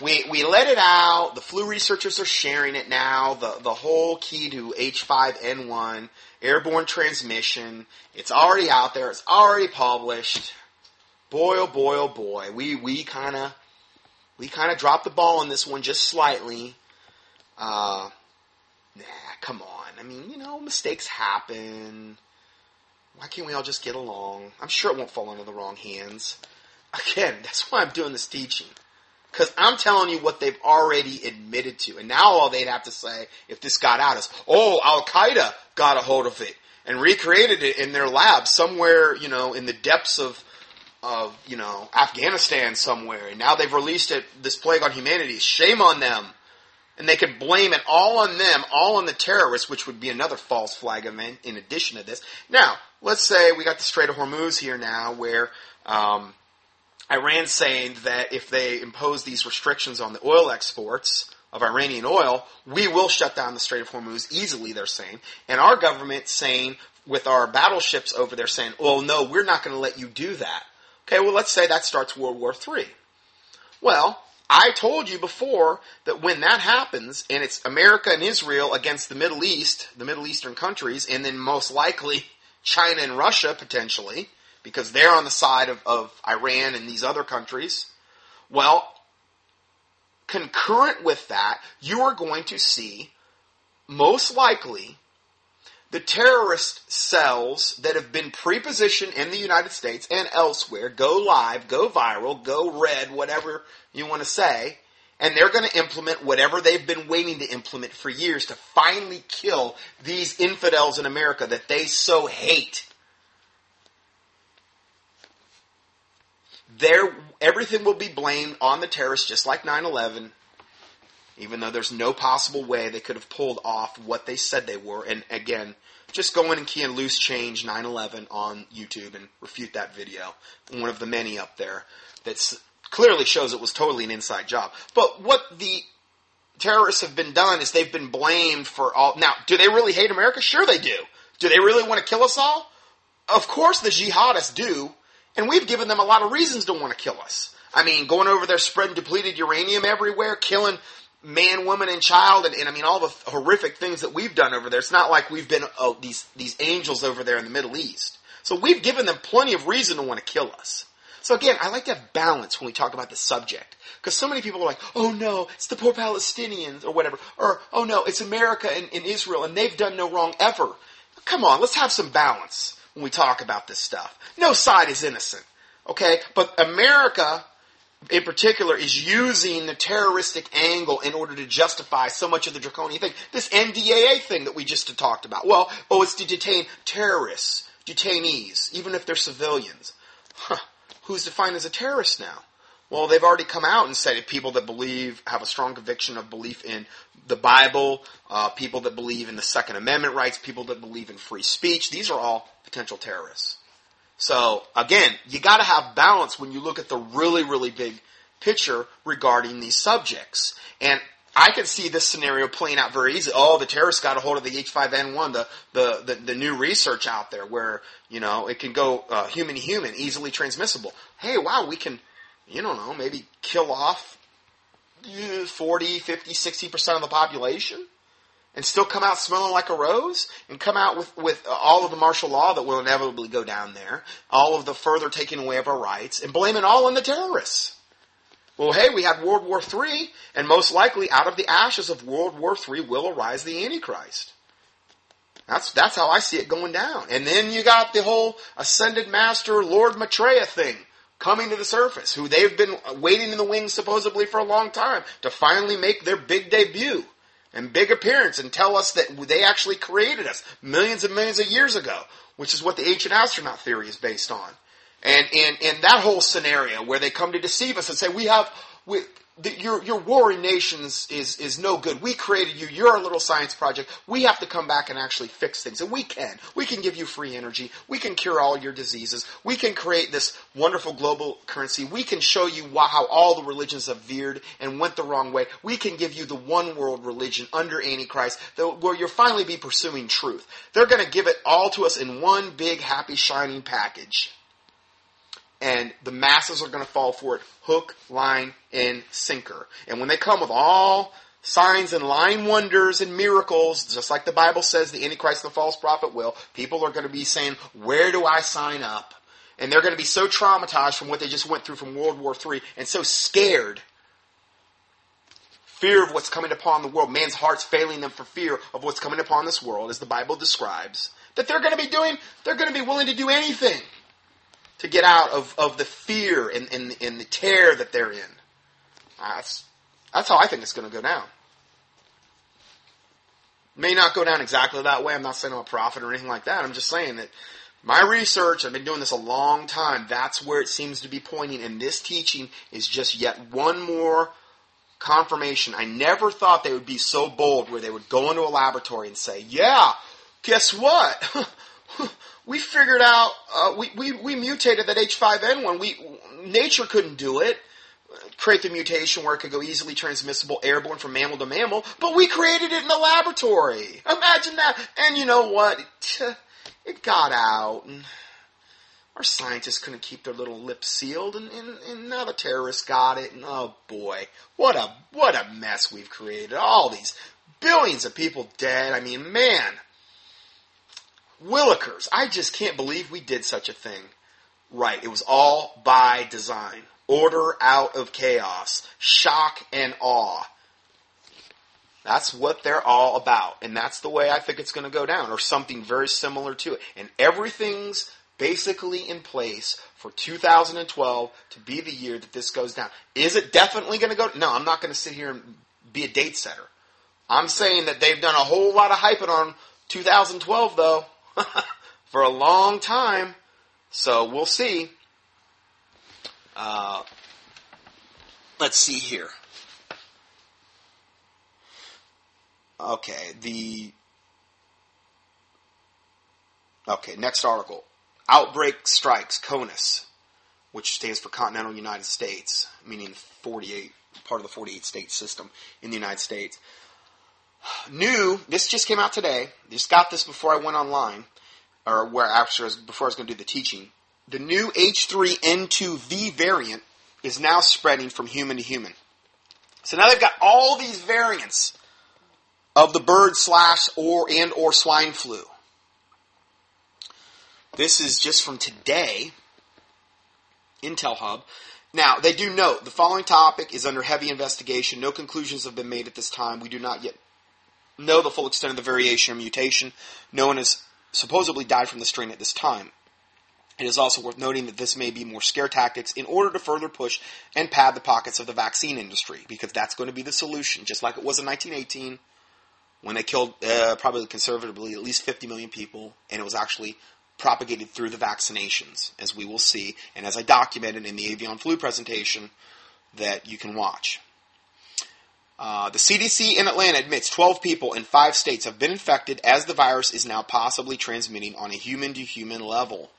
We, we let it out. The flu researchers are sharing it now. The, the whole key to H5N1, airborne transmission. It's already out there. It's already published. Boy, oh boy, oh boy. We, we kind of we kind of dropped the ball on this one just slightly. Uh, nah, come on. I mean, you know, mistakes happen. Why can't we all just get along? I'm sure it won't fall into the wrong hands. Again, <laughs> that's why I'm doing this teaching. Because I'm telling you what they've already admitted to. And now all they'd have to say, if this got out, is, oh, Al Qaeda got a hold of it and recreated it in their lab somewhere, you know, in the depths of of you know Afghanistan somewhere, and now they've released it. This plague on humanity. Shame on them. And they could blame it all on them, all on the terrorists, which would be another false flag event in addition to this. Now, let's say we got the Strait of Hormuz here now, where um, Iran's saying that if they impose these restrictions on the oil exports of Iranian oil, we will shut down the Strait of Hormuz easily, they're saying. And our government saying, with our battleships over there, saying, well, no, we're not going to let you do that. Okay, well, let's say that starts World War III. Well, I told you before that when that happens, and it's America and Israel against the Middle East, the Middle Eastern countries, and then most likely China and Russia potentially, because they're on the side of, of Iran and these other countries. Well, concurrent with that, you are going to see most likely the terrorist cells that have been prepositioned in the United States and elsewhere go live, go viral, go red, whatever you want to say, and they're going to implement whatever they've been waiting to implement for years to finally kill these infidels in America that they so hate. There, everything will be blamed on the terrorists, just like 9 11 even though there's no possible way they could have pulled off what they said they were. And again, just go in and key in loose change 9/11 on YouTube and refute that video. One of the many up there that clearly shows it was totally an inside job. But what the terrorists have been done is they've been blamed for all. Now, do they really hate America? Sure, they do. Do they really want to kill us all? Of course, the jihadists do, and we've given them a lot of reasons to want to kill us. I mean, going over there spreading depleted uranium everywhere, killing man, woman, and child, and, and, I mean all the horrific things that we've done over there. It's not like we've been oh, these these angels over there in the Middle East. So we've given them plenty of reason to want to kill us. So again, I like to have balance when we talk about the subject. Because so many people are like, oh no, it's the poor Palestinians or whatever. Or, oh no, it's America and, and Israel and they've done no wrong ever. Come on, let's have some balance when we talk about this stuff. No side is innocent. Okay? But America in particular is using the terroristic angle in order to justify so much of the draconian thing. This NDAA thing that we just talked about. Well, oh, it's to detain terrorists, detainees, even if they're civilians. Huh. Who's defined as a terrorist now? Well, they've already come out and said people that believe, have a strong conviction of belief in the Bible, uh, people that believe in the Second Amendment rights, people that believe in free speech. These are all potential terrorists. So again, you got to have balance when you look at the really, really big picture regarding these subjects. And I can see this scenario playing out very easily. Oh, the terrorists got a hold of the H5N1, the, the, the, the new research out there where, you know, it can go uh, human to human, easily transmissible. Hey, wow, we can, you don't know, maybe kill off eh, 40, 50, 60% of the population and still come out smelling like a rose and come out with, with all of the martial law that will inevitably go down there, all of the further taking away of our rights, and blame it all on the terrorists. Well, hey, we had World War III, and most likely out of the ashes of World War III will arise the Antichrist. That's, that's how I see it going down. And then you got the whole ascended master Lord Maitreya thing coming to the surface, who they've been waiting in the wings supposedly for a long time to finally make their big debut and big appearance and tell us that they actually created us millions and millions of years ago, which is what the ancient astronaut theory is based on. And in and that whole scenario where they come to deceive us and say we have we, the, your your warring nations is is no good. We created you. You're a little science project. We have to come back and actually fix things, and we can. We can give you free energy. We can cure all your diseases. We can create this wonderful global currency. We can show you how all the religions have veered and went the wrong way. We can give you the one world religion under Antichrist, where you'll finally be pursuing truth. They're going to give it all to us in one big happy shining package and the masses are going to fall for it hook, line, and sinker. And when they come with all signs and lying wonders and miracles, just like the Bible says the Antichrist and the false prophet will, people are going to be saying, Where do I sign up? And they're going to be so traumatized from what they just went through from World War III and so scared. Fear of what's coming upon the world. Man's heart's failing them for fear of what's coming upon this world, as the Bible describes. That they're going to be doing, they're going to be willing to do anything to get out of, of the fear and, and, and the tear that they're in. That's, that's how I think it's going to go down. May not go down exactly that way. I'm not saying I'm a prophet or anything like that. I'm just saying that my research, I've been doing this a long time, that's where it seems to be pointing, and this teaching is just yet one more confirmation. I never thought they would be so bold where they would go into a laboratory and say, yeah, guess what? <laughs> we figured out uh, we, we, we mutated that H5N1. We nature couldn't do it. Create the mutation where it could go easily transmissible, airborne from mammal to mammal, but we created it in the laboratory. Imagine that. And you know what? It, got out, and our scientists couldn't keep their little lips sealed, and, and, and now the terrorists got it. And oh boy, what a what a mess we've created! All these billions of people dead. I mean, man. Willikers. I just can't believe we did such a thing. Right. It was all by design. Order out of chaos. Shock and awe. That's what they're all about. And that's the way I think it's going to go down, or something very similar to it. And everything's basically in place for 2012 to be the year that this goes down. Is it definitely going to go? No, I'm not going to sit here and be a date setter. I'm saying that they've done a whole lot of hyping on 2012, though. <laughs> for a long time. So we'll see. Uh, let's see here. Okay, the. Okay, next article. Outbreak strikes CONUS, which stands for Continental United States, meaning 48, part of the 48 state system in the United States new, this just came out today. Just got this before I went online, or where after before I was going to do the teaching. The new H3N2V variant is now spreading from human to human. So now they've got all these variants of the bird slash or and or swine flu. This is just from today, Intel Hub. Now, they do note the following topic is under heavy investigation. No conclusions have been made at this time. We do not yet know the full extent of the variation or mutation. No one has supposedly died from the strain at this time. It is also worth noting that this may be more scare tactics in order to further push and pad the pockets of the vaccine industry, because that's going to be the solution, just like it was in 1918 when they killed uh, probably conservatively at least 50 million people, and it was actually propagated through the vaccinations, as we will see, and as I documented in the avian flu presentation that you can watch. Uh, the CDC in Atlanta admits 12 people in five states have been infected as the virus is now possibly transmitting on a human to human level.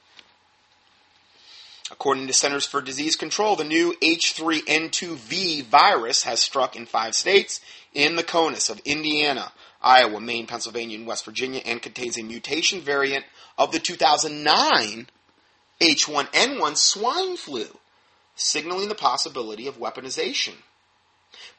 According to Centers for Disease Control, the new H3N2V virus has struck in five states in the CONUS of Indiana, Iowa, Maine, Pennsylvania, and West Virginia, and contains a mutation variant of the 2009 H1N1 swine flu, signaling the possibility of weaponization.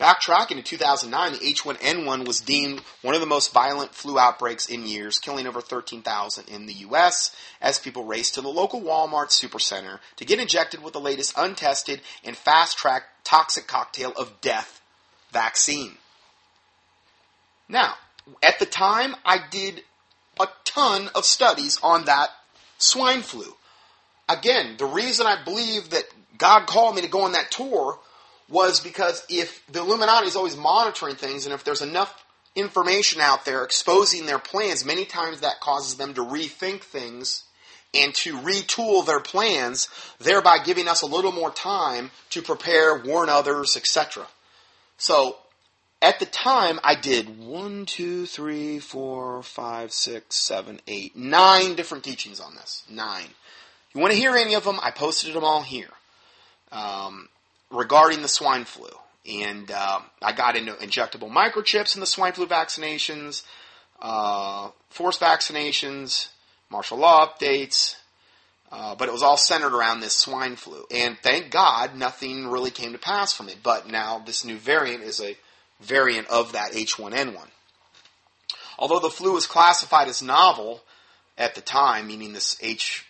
Backtracking to 2009, the H1N1 was deemed one of the most violent flu outbreaks in years, killing over 13,000 in the U.S. as people raced to the local Walmart supercenter to get injected with the latest untested and fast-track toxic cocktail of death vaccine. Now, at the time, I did a ton of studies on that swine flu. Again, the reason I believe that God called me to go on that tour was because if the Illuminati is always monitoring things, and if there's enough information out there exposing their plans, many times that causes them to rethink things and to retool their plans, thereby giving us a little more time to prepare, warn others, etc. So, at the time, I did one, two, three, four, five, six, seven, eight, nine different teachings on this. Nine. You want to hear any of them? I posted them all here. Um, regarding the swine flu. And uh, I got into injectable microchips in the swine flu vaccinations, uh, forced vaccinations, martial law updates, uh, but it was all centered around this swine flu. And thank God nothing really came to pass from it. But now this new variant is a variant of that H1N1. Although the flu was classified as novel at the time, meaning this H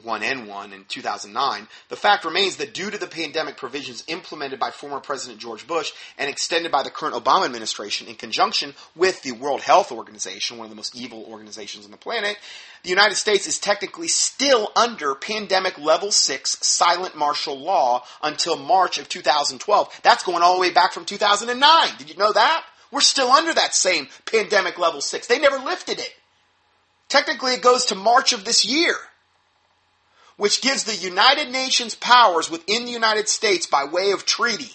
1N1 in 2009, the fact remains that due to the pandemic provisions implemented by former President George Bush and extended by the current Obama administration in conjunction with the World Health Organization, one of the most evil organizations on the planet, the United States is technically still under pandemic level 6 silent martial law until March of 2012. That's going all the way back from 2009. Did you know that? We're still under that same pandemic level 6. They never lifted it. Technically, it goes to March of this year which gives the United Nations powers within the United States by way of treaty.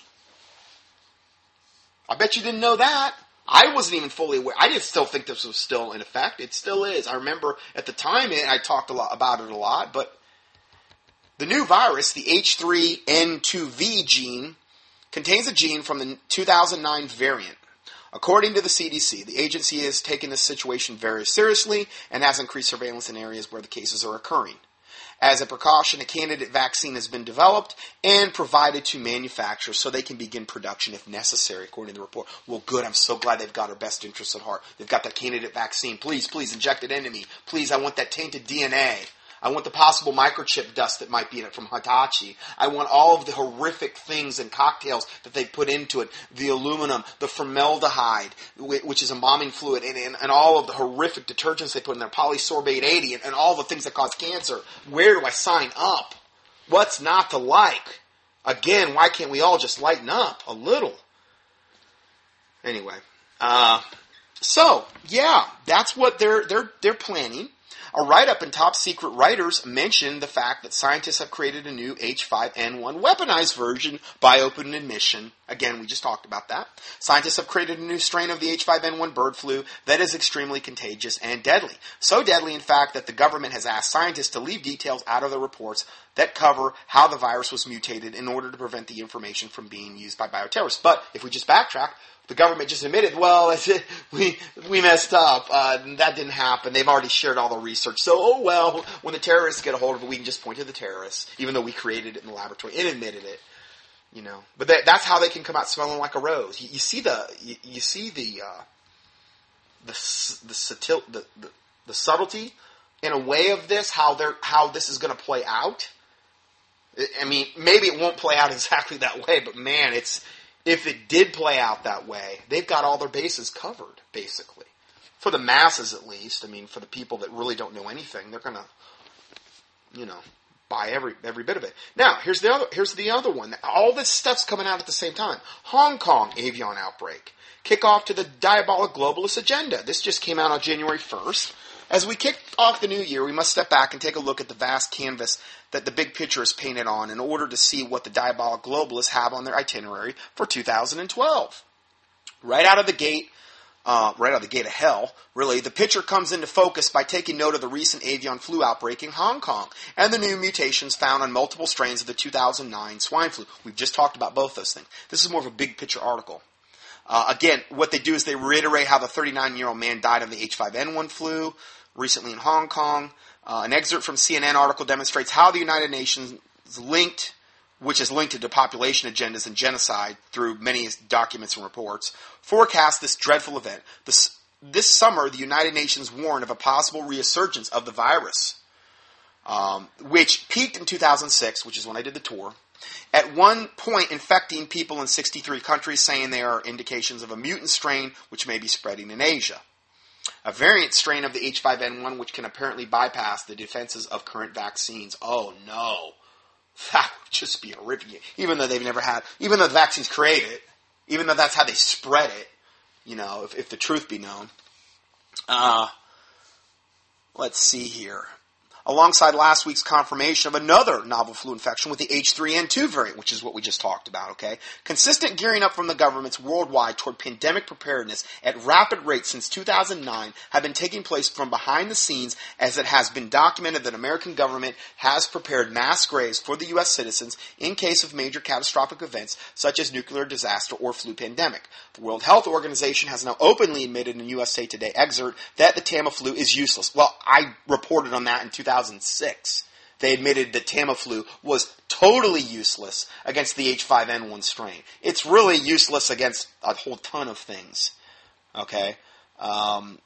I bet you didn't know that. I wasn't even fully aware. I didn't still think this was still in effect. It still is. I remember at the time it, I talked a lot about it a lot, but the new virus, the H3N2V gene, contains a gene from the 2009 variant. According to the CDC, the agency is taking this situation very seriously and has increased surveillance in areas where the cases are occurring. As a precaution, a candidate vaccine has been developed and provided to manufacturers so they can begin production if necessary, according to the report. Well, good. I'm so glad they've got our best interests at heart. They've got that candidate vaccine. Please, please inject it into me. Please, I want that tainted DNA. I want the possible microchip dust that might be in it from Hitachi. I want all of the horrific things and cocktails that they put into it. The aluminum, the formaldehyde, which is embalming fluid, and, and, and all of the horrific detergents they put in there, polysorbate 80, and, and all the things that cause cancer. Where do I sign up? What's not to like? Again, why can't we all just lighten up a little? Anyway, uh, so yeah, that's what they're they're they're planning. A write up in Top Secret Writers mentioned the fact that scientists have created a new H5N1 weaponized version by open admission. Again, we just talked about that. Scientists have created a new strain of the H5N1 bird flu that is extremely contagious and deadly. So deadly, in fact, that the government has asked scientists to leave details out of the reports that cover how the virus was mutated in order to prevent the information from being used by bioterrorists. But if we just backtrack, the government just admitted, well, <laughs> we we messed up. Uh, that didn't happen. They've already shared all the research. So, oh well, when the terrorists get a hold of it, we can just point to the terrorists, even though we created it in the laboratory and admitted it. You know, but that, that's how they can come out smelling like a rose. You, you see the you, you, see the uh, the the, the, the the subtlety in a way of this how they're how this is going to play out. I mean, maybe it won't play out <laughs> exactly that way, but man, it's if it did play out that way, they've got all their bases covered, basically. For the masses, at least. I mean, for the people that really don't know anything, they're to, you know, buy every every bit of it. Now, here's the other here's the other one. All this stuff's coming out at the same time. Hong Kong avian outbreak. Kick off to the diabolic globalist agenda. This just came out on January 1st. As we kick off the new year, we must step back and take a look at the vast canvas that the big picture is painted on in order to see what the diabolic globalists have on their itinerary for 2012. Right out of the gate, uh, right out of the gate of hell, really, the picture comes into focus by taking note of the recent avian flu outbreak in Hong Kong and the new mutations found on multiple strains of the 2009 swine flu. We've just talked about both those things. This is more of a big picture article. Uh, again, what they do is they reiterate how the 39 year old man died of the H5N1 flu recently in Hong Kong. Uh, an excerpt from CNN article demonstrates how the United Nations linked, which is linked to population agendas and genocide through many documents and reports, forecast this dreadful event. This, this summer, the United Nations warned of a possible resurgence of the virus, um, which peaked in 2006, which is when I did the tour. At one point, infecting people in 63 countries, saying there are indications of a mutant strain which may be spreading in Asia a variant strain of the H5N1 which can apparently bypass the defenses of current vaccines. Oh no. <laughs> That would just be horrific. Even though they've never had, even though the vaccines create it, even though that's how they spread it, you know, if, if the truth be known. Uh, let's see here alongside last week's confirmation of another novel flu infection with the H3N2 variant, which is what we just talked about, okay? Consistent gearing up from the governments worldwide toward pandemic preparedness at rapid rates since 2009 have been taking place from behind the scenes as it has been documented that American government has prepared mass graves for the U.S. citizens in case of major catastrophic events such as nuclear disaster or flu pandemic. The World Health Organization has now openly admitted in USA Today excerpt that the Tamiflu is useless. Well, I reported on that in 2000. 2006, they admitted that Tamiflu was totally useless against the H5N1 strain. It's really useless against a whole ton of things. Okay? Um,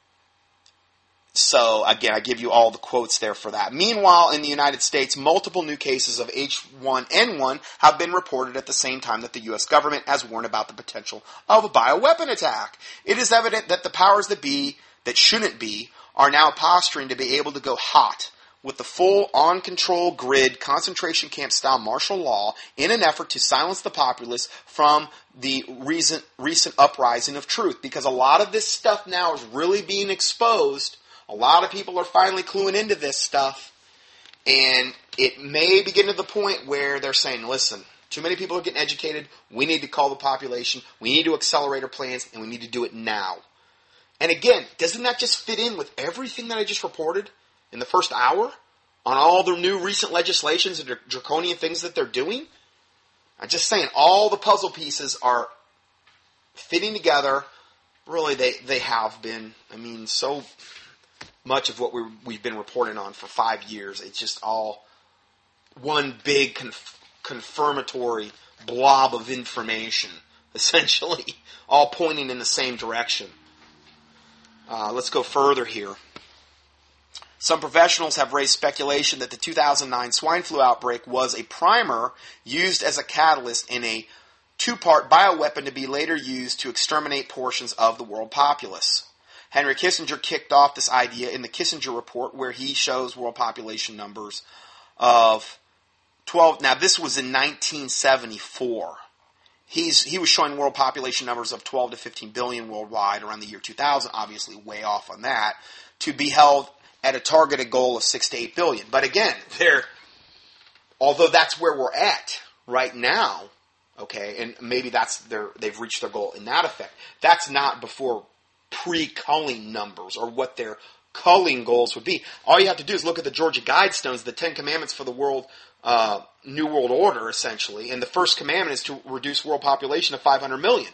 so again, I give you all the quotes there for that. Meanwhile, in the United States, multiple new cases of H1N1 have been reported at the same time that the U.S. government has warned about the potential of a bioweapon attack. It is evident that the powers that be, that shouldn't be, are now posturing to be able to go hot with the full on control grid concentration camp style martial law in an effort to silence the populace from the recent, recent uprising of truth. Because a lot of this stuff now is really being exposed. A lot of people are finally cluing into this stuff. And it may be getting to the point where they're saying, listen, too many people are getting educated. We need to call the population. We need to accelerate our plans, and we need to do it now. And again, doesn't that just fit in with everything that I just reported? In the first hour on all the new recent legislations and draconian things that they're doing? I'm just saying, all the puzzle pieces are fitting together. Really, they, they have been. I mean, so much of what we we've been reporting on for five years, it's just all one big conf- confirmatory blob of information, <laughs> essentially, all pointing in the same direction. Uh, let's go further here. Some professionals have raised speculation that the 2009 swine flu outbreak was a primer used as a catalyst in a two part bioweapon to be later used to exterminate portions of the world populace. Henry Kissinger kicked off this idea in the Kissinger Report, where he shows world population numbers of 12. Now, this was in 1974. He's, he was showing world population numbers of 12 to 15 billion worldwide around the year 2000, obviously way off on that, to be held at a targeted goal of six to eight billion. But again, they're although that's where we're at right now, okay, and maybe that's their they've reached their goal in that effect. That's not before pre-culling numbers or what their culling goals would be. All you have to do is look at the Georgia Guidestones, the Ten Commandments for the world, uh, New World Order, essentially. And the first commandment is to reduce world population to 500 million.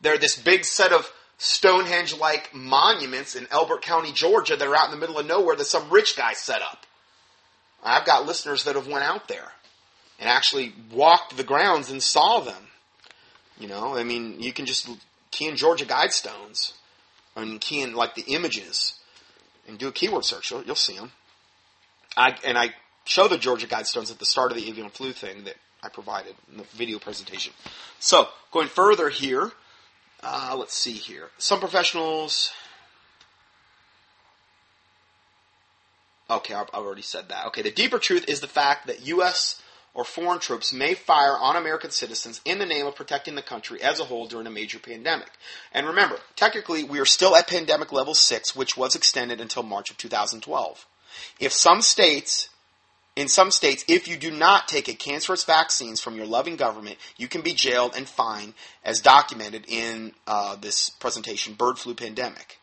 They're this big set of Stonehenge like monuments in Elbert County, Georgia that are out in the middle of nowhere that some rich guy set up. I've got listeners that have went out there and actually walked the grounds and saw them. You know, I mean, you can just key in Georgia Guidestones and key in like the images and do a keyword search. You'll, you'll see them. I, and I show the Georgia Guidestones at the start of the avian flu thing that I provided in the video presentation. So, going further here, uh, let's see here. Some professionals. Okay, I've already said that. Okay, the deeper truth is the fact that U.S. or foreign troops may fire on American citizens in the name of protecting the country as a whole during a major pandemic. And remember, technically, we are still at pandemic level 6, which was extended until March of 2012. If some states, in some states, if you do not take a cancerous vaccines from your loving government, you can be jailed and fined, as documented in uh, this presentation, Bird Flu Pandemic.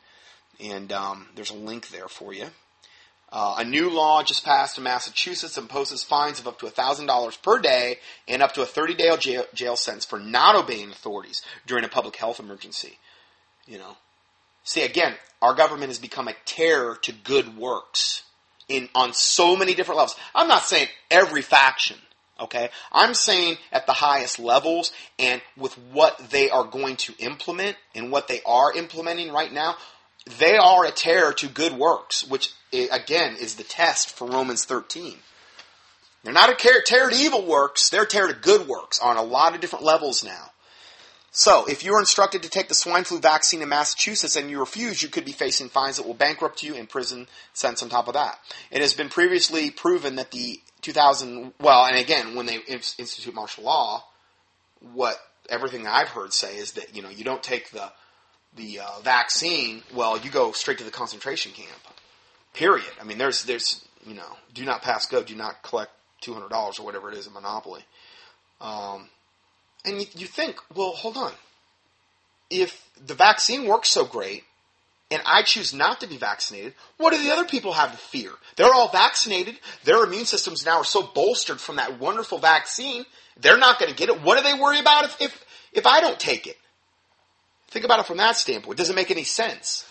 And um, there's a link there for you. Uh, a new law just passed in Massachusetts imposes fines of up to $1,000 per day and up to a 30 day jail, jail sentence for not obeying authorities during a public health emergency. You know, see again, our government has become a terror to good works in on so many different levels. I'm not saying every faction, okay? I'm saying at the highest levels and with what they are going to implement and what they are implementing right now, they are a terror to good works, which eh, again is the test for Romans 13. They're not a terror to evil works, they're a terror to good works on a lot of different levels now. So, if you are instructed to take the swine flu vaccine in Massachusetts and you refuse, you could be facing fines that will bankrupt you and prison sentence on top of that. It has been previously proven that the 2000, well, and again, when they institute martial law, what everything I've heard say is that, you know, you don't take the the uh, vaccine, well, you go straight to the concentration camp. Period. I mean, there's there's you know, do not pass go, do not collect two hundred dollars or whatever it is in Monopoly. Um, and you, you think, well, hold on. If the vaccine works so great, and I choose not to be vaccinated, what do the other people have to fear? They're all vaccinated. Their immune systems now are so bolstered from that wonderful vaccine, they're not going to get it. What do they worry about if, if, if I don't take it? Think about it from that standpoint. It make any sense?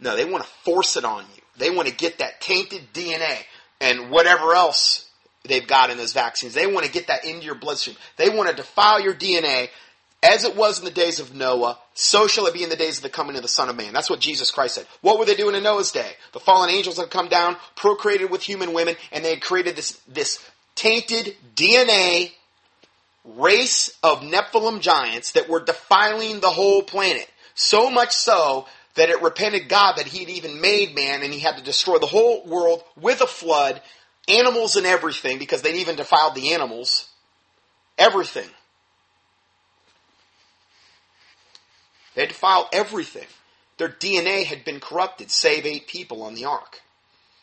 No, they want to force it on you. They want to get that tainted DNA and whatever else they've got in those vaccines. They want to get that into your bloodstream. They want to defile your DNA as it was in the days of Noah, so shall it be in the days of the coming of the Son of Man. That's what Jesus Christ said. What were they doing in Noah's day? The fallen angels had come down, procreated with human women, and they had created this, this tainted DNA race of Nephilim giants that were defiling the whole planet. So much so that it repented God that he'd even made man and he had to destroy the whole world with a flood, animals and everything, because they'd even defiled the animals. Everything. They defiled everything. Their DNA had been corrupted, save eight people on the ark.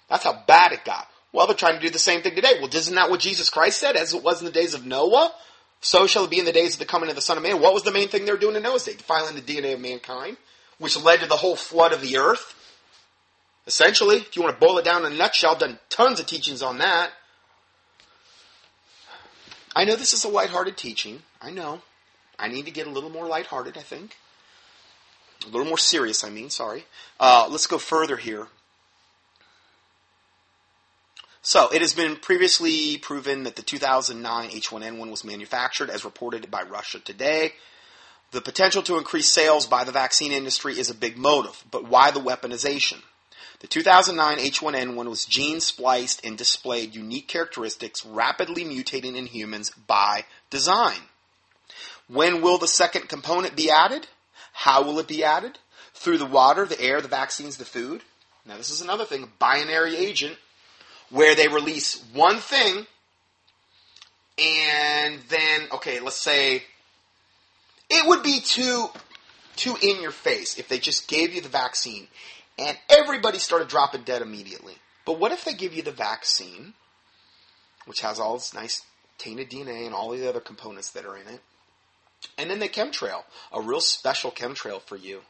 That's how bad it got. Well, they're trying to do the same thing today. Well, isn't that what Jesus Christ said, as it was in the days of Noah? So shall it be in the days of the coming of the Son of Man. What was the main thing they were doing in Noah's day? Defiling the DNA of mankind, which led to the whole flood of the earth. Essentially, if you want to boil it down in a nutshell, I've done tons of teachings on that. I know this is a lighthearted teaching. I know. I need to get a little more lighthearted, I think. A little more serious, I mean, sorry. Uh, let's go further here. So, it has been previously proven that the 2009 H1N1 was manufactured as reported by Russia Today. The potential to increase sales by the vaccine industry is a big motive, but why the weaponization? The 2009 H1N1 was gene spliced and displayed unique characteristics rapidly mutating in humans by design. When will the second component be added? How will it be added? Through the water, the air, the vaccines, the food? Now, this is another thing binary agent where they release one thing and then okay, let's say it would be too too in your face if they just gave you the vaccine and everybody started dropping dead immediately. But what if they give you the vaccine, which has all this nice tainted DNA and all the other components that are in it, and then the chemtrail, a real special chemtrail for you?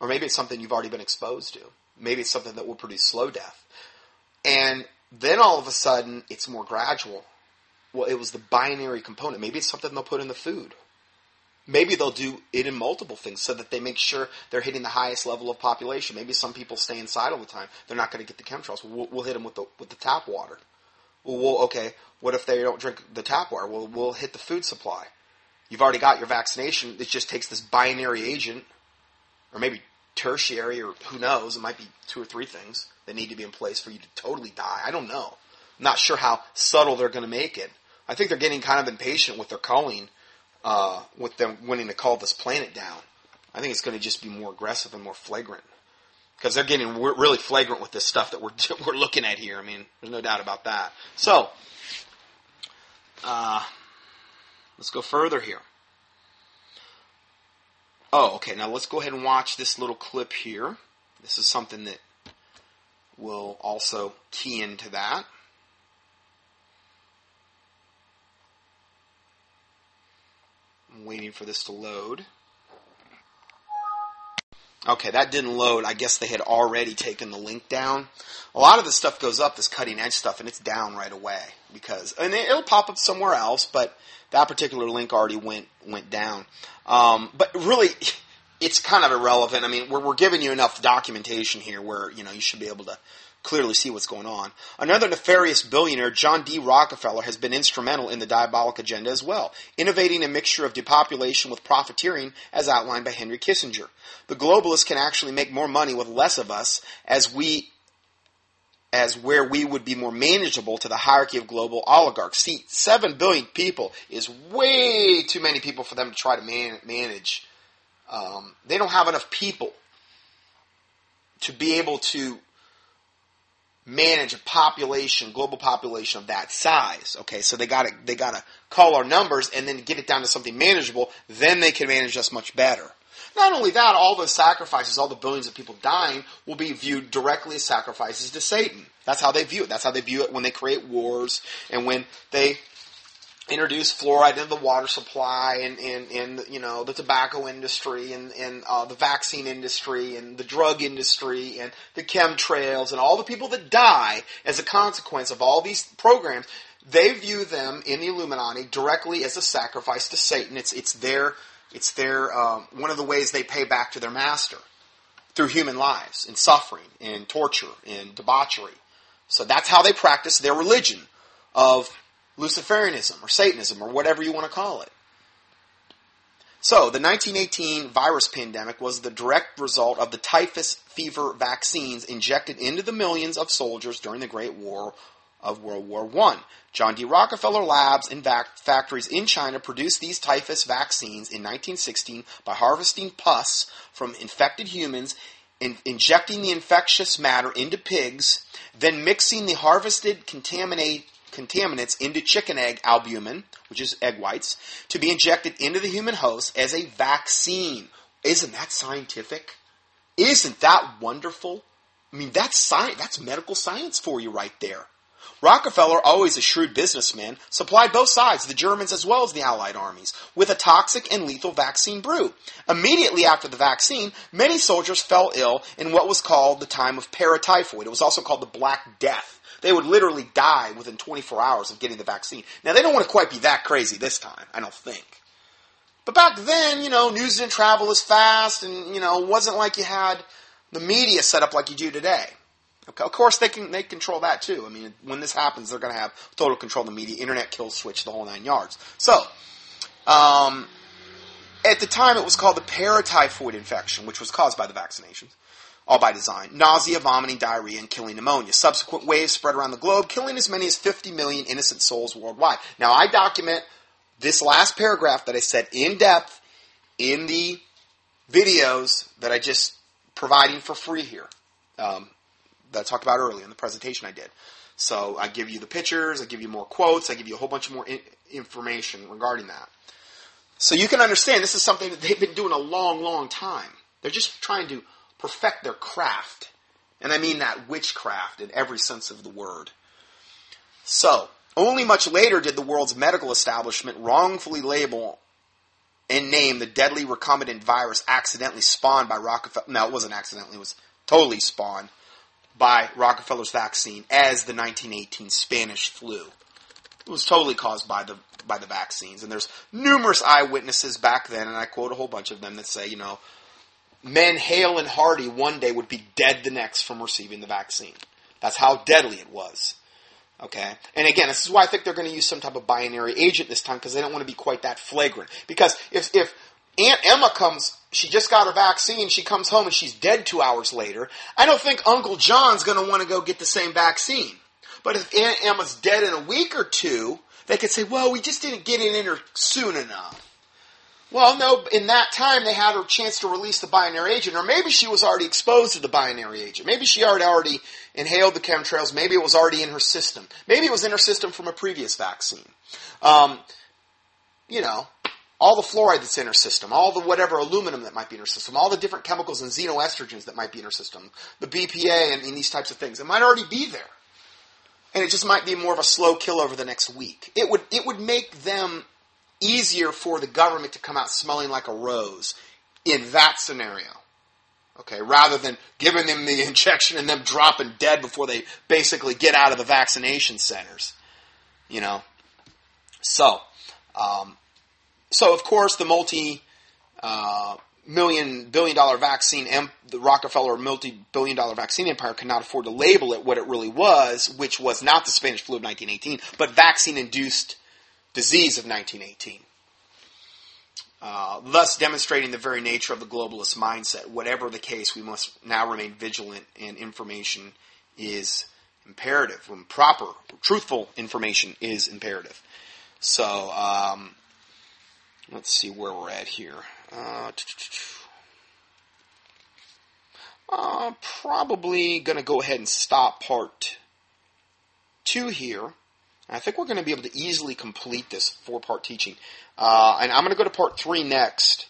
Or maybe it's something you've already been exposed to. Maybe it's something that will produce slow death. And then all of a sudden, it's more gradual. Well, it was the binary component. Maybe it's something they'll put in the food. Maybe they'll do it in multiple things so that they make sure they're hitting the highest level of population. Maybe some people stay inside all the time. They're not going to get the chemtrails. We'll, we'll hit them with the, with the tap water. Well, okay, what if they don't drink the tap water? Well, we'll hit the food supply. You've already got your vaccination. It just takes this binary agent, or maybe tertiary, or who knows, it might be two or three things that need to be in place for you to totally die. I don't know. I'm not sure how subtle they're going to make it. I think they're getting kind of impatient with their calling, uh, with them wanting to call this planet down. I think it's going to just be more aggressive and more flagrant. because they're getting really flagrant with this stuff that we're <laughs> we're looking at here. I mean, there's no doubt about that. So, uh, let's go further here. Oh, okay. Now let's go ahead and watch this little clip here. This is something that will also key into that. I'm waiting for this to load. Okay, that didn't load. I guess they had already taken the link down. A lot of the stuff goes up, this cutting edge stuff, and it's down right away because, and it'll pop up somewhere else, but that particular link already went went down. Um, but really, <laughs> it's kind of irrelevant. I mean, we're, we're giving you enough documentation here where you know you should be able to clearly see what's going on. Another nefarious billionaire, John D. Rockefeller, has been instrumental in the diabolic agenda as well, innovating a mixture of depopulation with profiteering as outlined by Henry Kissinger. The globalists can actually make more money with less of us as we as where we would be more manageable to the hierarchy of global oligarchs. See, 7 billion people is way too many people for them to try to man- manage. Um, they don't have enough people to be able to manage a population, global population of that size. Okay, so they got to they got to call our numbers and then get it down to something manageable. Then they can manage us much better. Not only that, all the sacrifices, all the billions of people dying, will be viewed directly as sacrifices to Satan. That's how they view it. That's how they view it when they create wars and when they introduce fluoride into the water supply and, and, and you know the tobacco industry and, and uh, the vaccine industry and the drug industry and the chemtrails and all the people that die as a consequence of all these programs they view them in the Illuminati directly as a sacrifice to Satan. It's it's their it's their um, one of the ways they pay back to their master through human lives in suffering in torture in debauchery. So that's how they practice their religion of Luciferianism or Satanism or whatever you want to call it. So, the 1918 virus pandemic was the direct result of the typhus fever vaccines injected into the millions of soldiers during the Great War of World War I. John D. Rockefeller Labs and factories in China produced these typhus vaccines in 1916 by harvesting pus from infected humans, in, injecting the infectious matter into pigs, then mixing the harvested contaminate, contaminants into chicken egg albumin, which is egg whites, to be injected into the human host as a vaccine. Isn't that scientific? Isn't that wonderful? I mean, that's science, that's medical science for you right there. Rockefeller, always a shrewd businessman, supplied both sides, the Germans as well as the Allied armies, with a toxic and lethal vaccine brew. Immediately after the vaccine, many soldiers fell ill in what was called the time of paratyphoid. It was also called the Black Death. They would literally die within 24 hours of getting the vaccine. Now, they don't want to quite be that crazy this time, I don't think. But back then, you know, news didn't travel as fast, and, you know, it wasn't like you had the media set up like you do today. Okay, of course, they can they control that too. I mean, when this happens, they're going to have total control of the media, internet kill switch, the whole nine yards. So, um, at the time, it was called the paratyphoid infection, which was caused by the vaccinations all by design. Nausea, vomiting, diarrhea, and killing pneumonia. Subsequent waves spread around the globe, killing as many as 50 million innocent souls worldwide. Now, I document this last paragraph that I said in depth in the videos that I just providing for free here um, that I talked about earlier in the presentation I did. So I give you the pictures, I give you more quotes, I give you a whole bunch of more in- information regarding that. So you can understand this is something that they've been doing a long, long time. They're just trying to perfect their craft. And I mean that witchcraft in every sense of the word. So, only much later did the world's medical establishment wrongfully label and name the deadly recombinant virus accidentally spawned by Rockefeller. No, it wasn't accidentally, it was totally spawned by Rockefeller's vaccine as the 1918 Spanish flu. It was totally caused by the by the vaccines, and there's numerous eyewitnesses back then, and I quote a whole bunch of them that say, you know, men hale and hearty one day would be dead the next from receiving the vaccine. That's how deadly it was. Okay? And again, this is why I think they're going to use some type of binary agent this time because they don't want to be quite that flagrant. Because if, if Aunt Emma comes, she just got her vaccine, she comes home and she's dead two hours later, I don't think Uncle John's going to want to go get the same vaccine. But if Aunt Emma's dead in a week or two, they could say, well, we just didn't get it in her soon enough. Well, no, in that time they had a chance to release the binary agent, or maybe she was already exposed to the binary agent. Maybe she had already inhaled the chemtrails. Maybe it was already in her system. Maybe it was in her system from a previous vaccine. Um, you know, all the fluoride that's in her system, all the whatever aluminum that might be in her system, all the different chemicals and xenoestrogens that might be in her system, the BPA and, and these types of things. It might already be there. And it just might be more of a slow kill over the next week. It would, it would make them easier for the government to come out smelling like a rose in that scenario. Okay, rather than giving them the <laughs> injection and them dropping dead before they basically get out of the vaccination centers. You know? So, um, so of course the multi, uh, million billion dollar vaccine the Rockefeller multi billion dollar vaccine empire could not afford to label it what it really was, which was not the Spanish flu of 1918, but vaccine induced disease of 1918. Uh, thus demonstrating the very nature of the globalist mindset. Whatever the case, we must now remain vigilant, and information is imperative. When proper, truthful information is imperative. So, um, let's see where we're at here. Uh, uh, probably going to go ahead and stop part two here. I think we're going to be able to easily complete this four part teaching. Uh, and I'm going to go to part three next,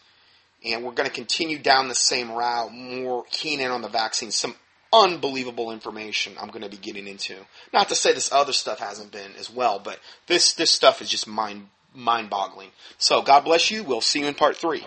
and we're going to continue down the same route, more keen in on the vaccine. Some unbelievable information I'm going to be getting into. Not to say this other stuff hasn't been as well, but this, this stuff is just mind, mind boggling. So God bless you. We'll see you in part three.